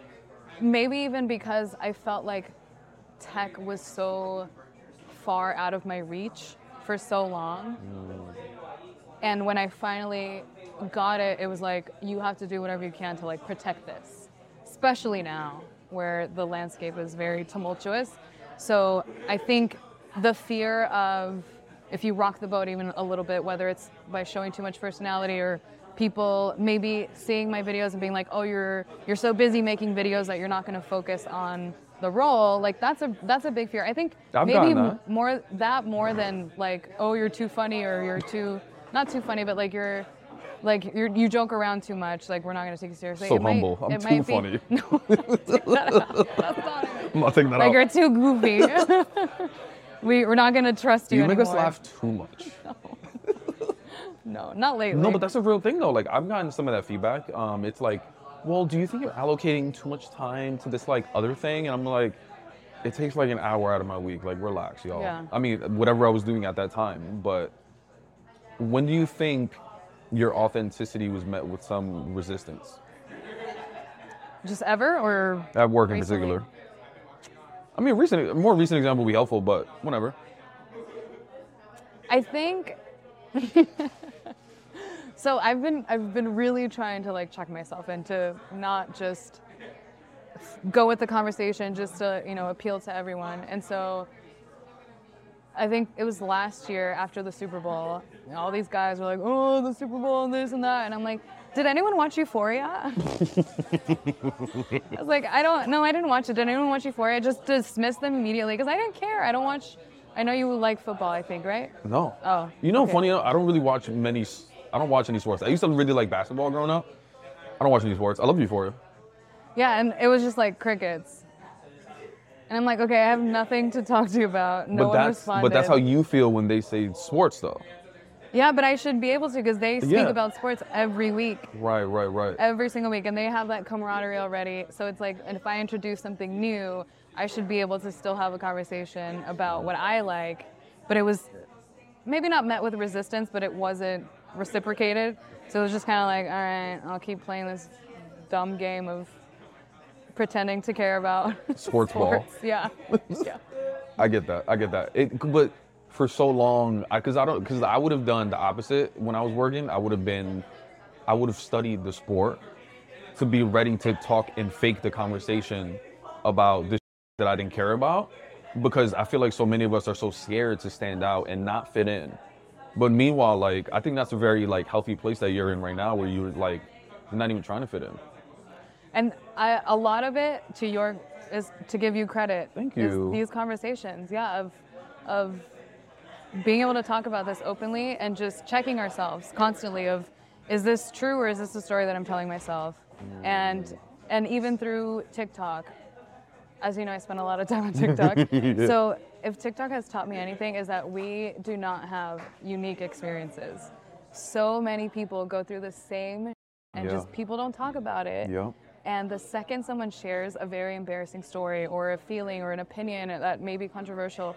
maybe even because I felt like tech was so far out of my reach for so long. Mm. And when I finally got it, it was like you have to do whatever you can to like protect this, especially now where the landscape is very tumultuous. So I think the fear of if you rock the boat even a little bit, whether it's by showing too much personality or people maybe seeing my videos and being like, "Oh, you're you're so busy making videos that you're not going to focus on the role." Like that's a that's a big fear. I think I've maybe that. more that more than like, "Oh, you're too funny" or "You're too not too funny," but like you're like you're, you joke around too much. Like we're not going to take you seriously. So It might- humble. I'm it too might be- funny. No. That's not it. I'm not taking that Like out. you're too goofy. we we're not going to trust you You make us laugh too much. No, not lately. No, but that's a real thing though. Like I've gotten some of that feedback. Um, it's like, well, do you think you're allocating too much time to this like other thing? And I'm like, it takes like an hour out of my week. Like relax, y'all. Yeah. I mean, whatever I was doing at that time. But when do you think your authenticity was met with some resistance just ever or at work in Recently. particular? I mean, recent, more recent example would be helpful, but whatever. I think so I've been I've been really trying to like check myself and to not just go with the conversation just to, you know, appeal to everyone. And so I think it was last year after the Super Bowl, all these guys were like, "Oh, the Super Bowl and this and that." And I'm like, "Did anyone watch Euphoria?" I was like, "I don't no, I didn't watch it. Did anyone watch Euphoria?" I just dismissed them immediately because I didn't care. I don't watch I know you like football, I think, right? No. Oh, You know, okay. funny enough, I don't really watch many. I don't watch any sports. I used to really like basketball growing up. I don't watch any sports. I love Euphoria. Yeah, and it was just like crickets. And I'm like, okay, I have nothing to talk to you about. No but one that's responded. but that's how you feel when they say sports, though. Yeah, but I should be able to because they speak Yeah. about sports every week, Right, right, right. every single week, and they have that camaraderie already. So it's like, and if I introduce something new, I should be able to still have a conversation about what I like. But it was maybe not met with resistance, but it wasn't reciprocated. So it was just kind of like, all right, I'll keep playing this dumb game of pretending to care about Sports ball. sports. Yeah. yeah. I get that. I get that. It, but for so long, because I, don't, because I would have done the opposite when I was working. I would have been, I would have studied the sport to be ready to talk and fake the conversation about this that I didn't care about, because I feel like so many of us are so scared to stand out and not fit in. But meanwhile, like I think that's a very like healthy place that you're in right now, where you're like you're not even trying to fit in. And I, a lot of it, to your, is to give you credit. Thank is you. these conversations, yeah, of, of being able to talk about this openly and just checking ourselves constantly. Of, is this true or is this a story that I'm telling myself? And and even through TikTok, as you know, I spend a lot of time on TikTok. So if TikTok has taught me anything, is that we do not have unique experiences. So many people go through the same, and Yeah. just people don't talk about it. Yep. And the second someone shares a very embarrassing story or a feeling or an opinion that may be controversial,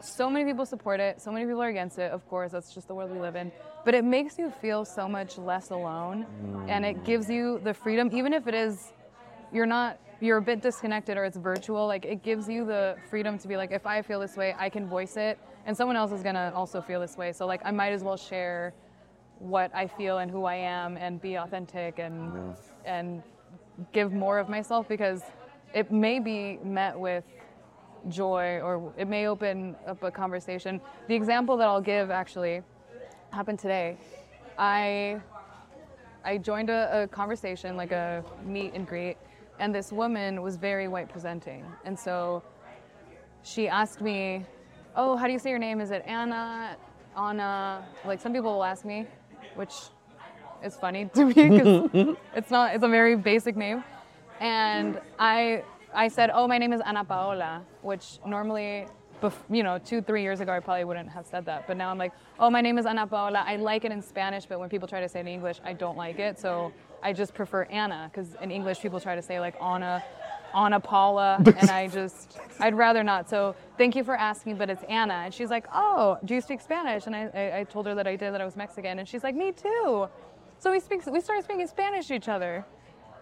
so many people support it, so many people are against it. Of course, that's just the world we live in. But it makes you feel so much less alone and it gives you the freedom, even if it is, you're not, you're a bit disconnected or it's virtual, like it gives you the freedom to be like, if I feel this way, I can voice it and someone else is gonna also feel this way. So, like, I might as well share what I feel and who I am and be authentic and and give more of myself because it may be met with joy or it may open up a conversation. The example that I'll give actually happened today. I I joined a, a conversation, like a meet and greet, and this woman was very white presenting. And so she asked me, Oh, how do you say your name? Is it Anna? Anna? Like some people will ask me, which is funny to me because it's not, it's a very basic name. And I, I said, Oh, my name is Ana Paola, which normally, you know, two, three years ago, I probably wouldn't have said that. But now I'm like, Oh, my name is Ana Paola. I like it in Spanish, but when people try to say it in English, I don't like it. So I just prefer Anna because in English, people try to say like Anna. Anna Paula, and I just, I'd rather not. So thank you for asking, but it's Anna. And she's like, oh, do you speak Spanish? And I, I, I told her that I did, that I was Mexican. And she's like, me too. So we speak, we started speaking Spanish to each other.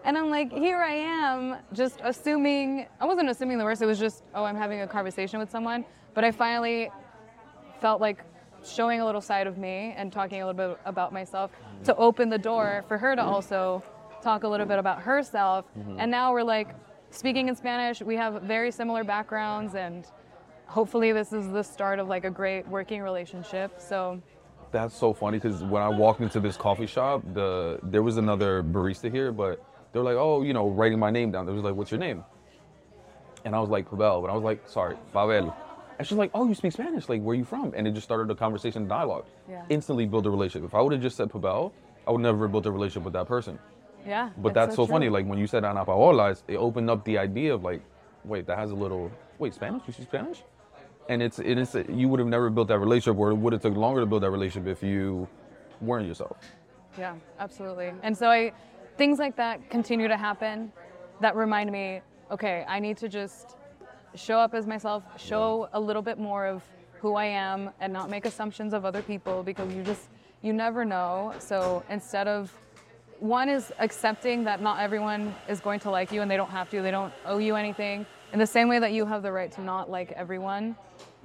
And I'm like, here I am, just assuming, I wasn't assuming the worst, it was just, oh, I'm having a conversation with someone. But I finally felt like showing a little side of me and talking a little bit about myself to open the door for her to also talk a little bit about herself. Mm-hmm. And now we're like speaking in Spanish. We have very similar backgrounds, and hopefully, this is the start of like a great working relationship. So, That's so funny because when I walked into this coffee shop, the there was another barista here, but they were like, oh, you know, writing my name down. They was like, what's your name? And I was like, Pavel. But I was like, sorry, Pavel. And she's like, oh, you speak Spanish. Like, where are you from? And it just started a conversation, dialogue. Yeah. Instantly built a relationship. If I would have just said Pavel, I would never have built a relationship with that person. yeah. But that's so, funny. Like when you said Ana Paola, it opened up the idea of like, wait, that has a little. Wait, Spanish? You speak Spanish? And it's it is you would have never built that relationship, or it would have took longer to build that relationship if you weren't yourself. Yeah, absolutely. And so I things like that continue to happen that remind me, okay, I need to just show up as myself, show a little bit more of who I am and not make assumptions of other people because you just you never know. So instead of one is accepting that not everyone is going to like you and they don't have to, they don't owe you anything. In the same way that you have the right to not like everyone,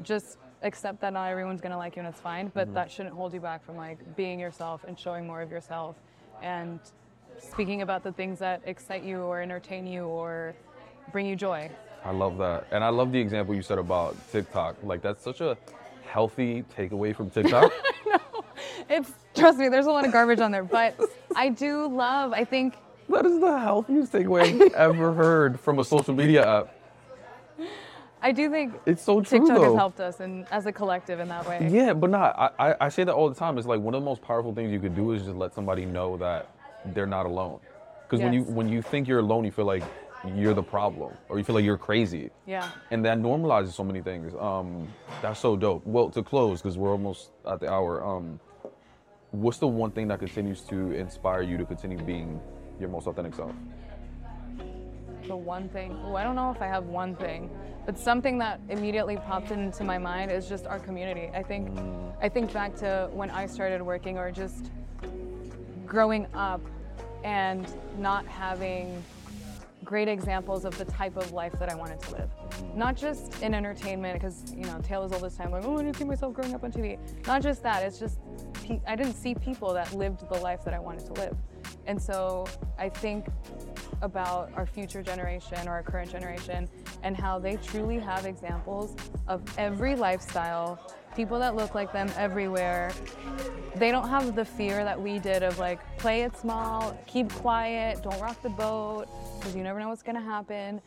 just accept that not everyone's going to like you and it's fine, but mm-hmm. that shouldn't hold you back from like being yourself and showing more of yourself and speaking about the things that excite you or entertain you or bring you joy. I love that, and I love the example you said about TikTok. Like that's such a healthy takeaway from TikTok. It's trust me, there's a lot of garbage on there, but I do love, I think that is the healthiest takeaway I've ever heard from a social media app. I do think It's so true TikTok though. has helped us and as a collective in that way. Yeah, but not. I, I, I say that all the time. It's like one of the most powerful things you could do is just let somebody know that they're not alone. Because when you when you think you're alone, you feel like you're the problem, or you feel like you're crazy, Yeah. and that normalizes so many things. Um, that's so dope. Well, to close, because we're almost at the hour. Um, what's the one thing that continues to inspire you to continue being your most authentic self? The one thing, oh, I don't know if I have one thing, but something that immediately popped into my mind is just our community. I think, I think back to when I started working or just growing up and not having great examples of the type of life that I wanted to live. Mm-hmm. Not just in entertainment, because you know Taylor's all this time like, oh, I didn't see myself growing up on TV. Not just that. It's just pe- I didn't see people that lived the life that I wanted to live, and so I think about our future generation or our current generation and how they truly have examples of every lifestyle, people that look like them everywhere. They don't have the fear that we did of like play it small, keep quiet, don't rock the boat because you never know what's to happen.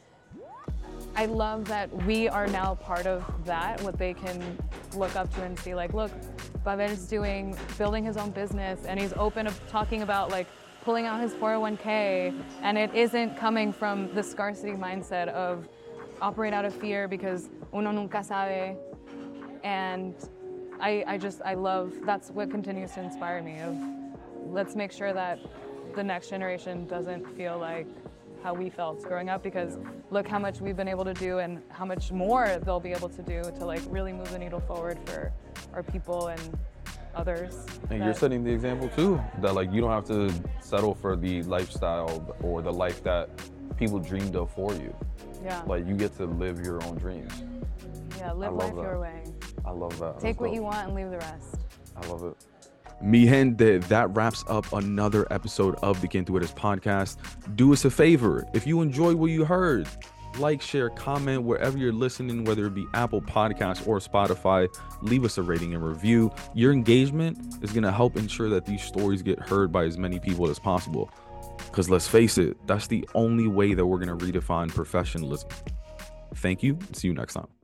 I love that we are now part of that, what they can look up to and see like, look, Pavel's doing, building his own business and he's open of talking about like pulling out his 401k and it isn't coming from the scarcity mindset of operate out of fear because uno nunca sabe. And I, I just, I love, that's what continues to inspire me of let's make sure that the next generation doesn't feel like how we felt growing up because look how much we've been able to do and how much more they'll be able to do to like really move the needle forward for our people and others. And you're setting the example too. That like you don't have to settle for the lifestyle or the life that people dreamed of for you. yeah, Like you get to live your own dreams. Yeah, live love life your way. I love that. Take That's what dope. you want and leave the rest. I love it. Mi gente, that wraps up another episode of the Quién Tú Eres podcast. Do us a favor. If you enjoy what you heard, like, share, comment wherever you're listening, whether it be Apple Podcasts or Spotify. Leave us a rating and review. Your engagement is going to help ensure that these stories get heard by as many people as possible. Because let's face it, that's the only way that we're going to redefine professionalism. Thank you. See you next time.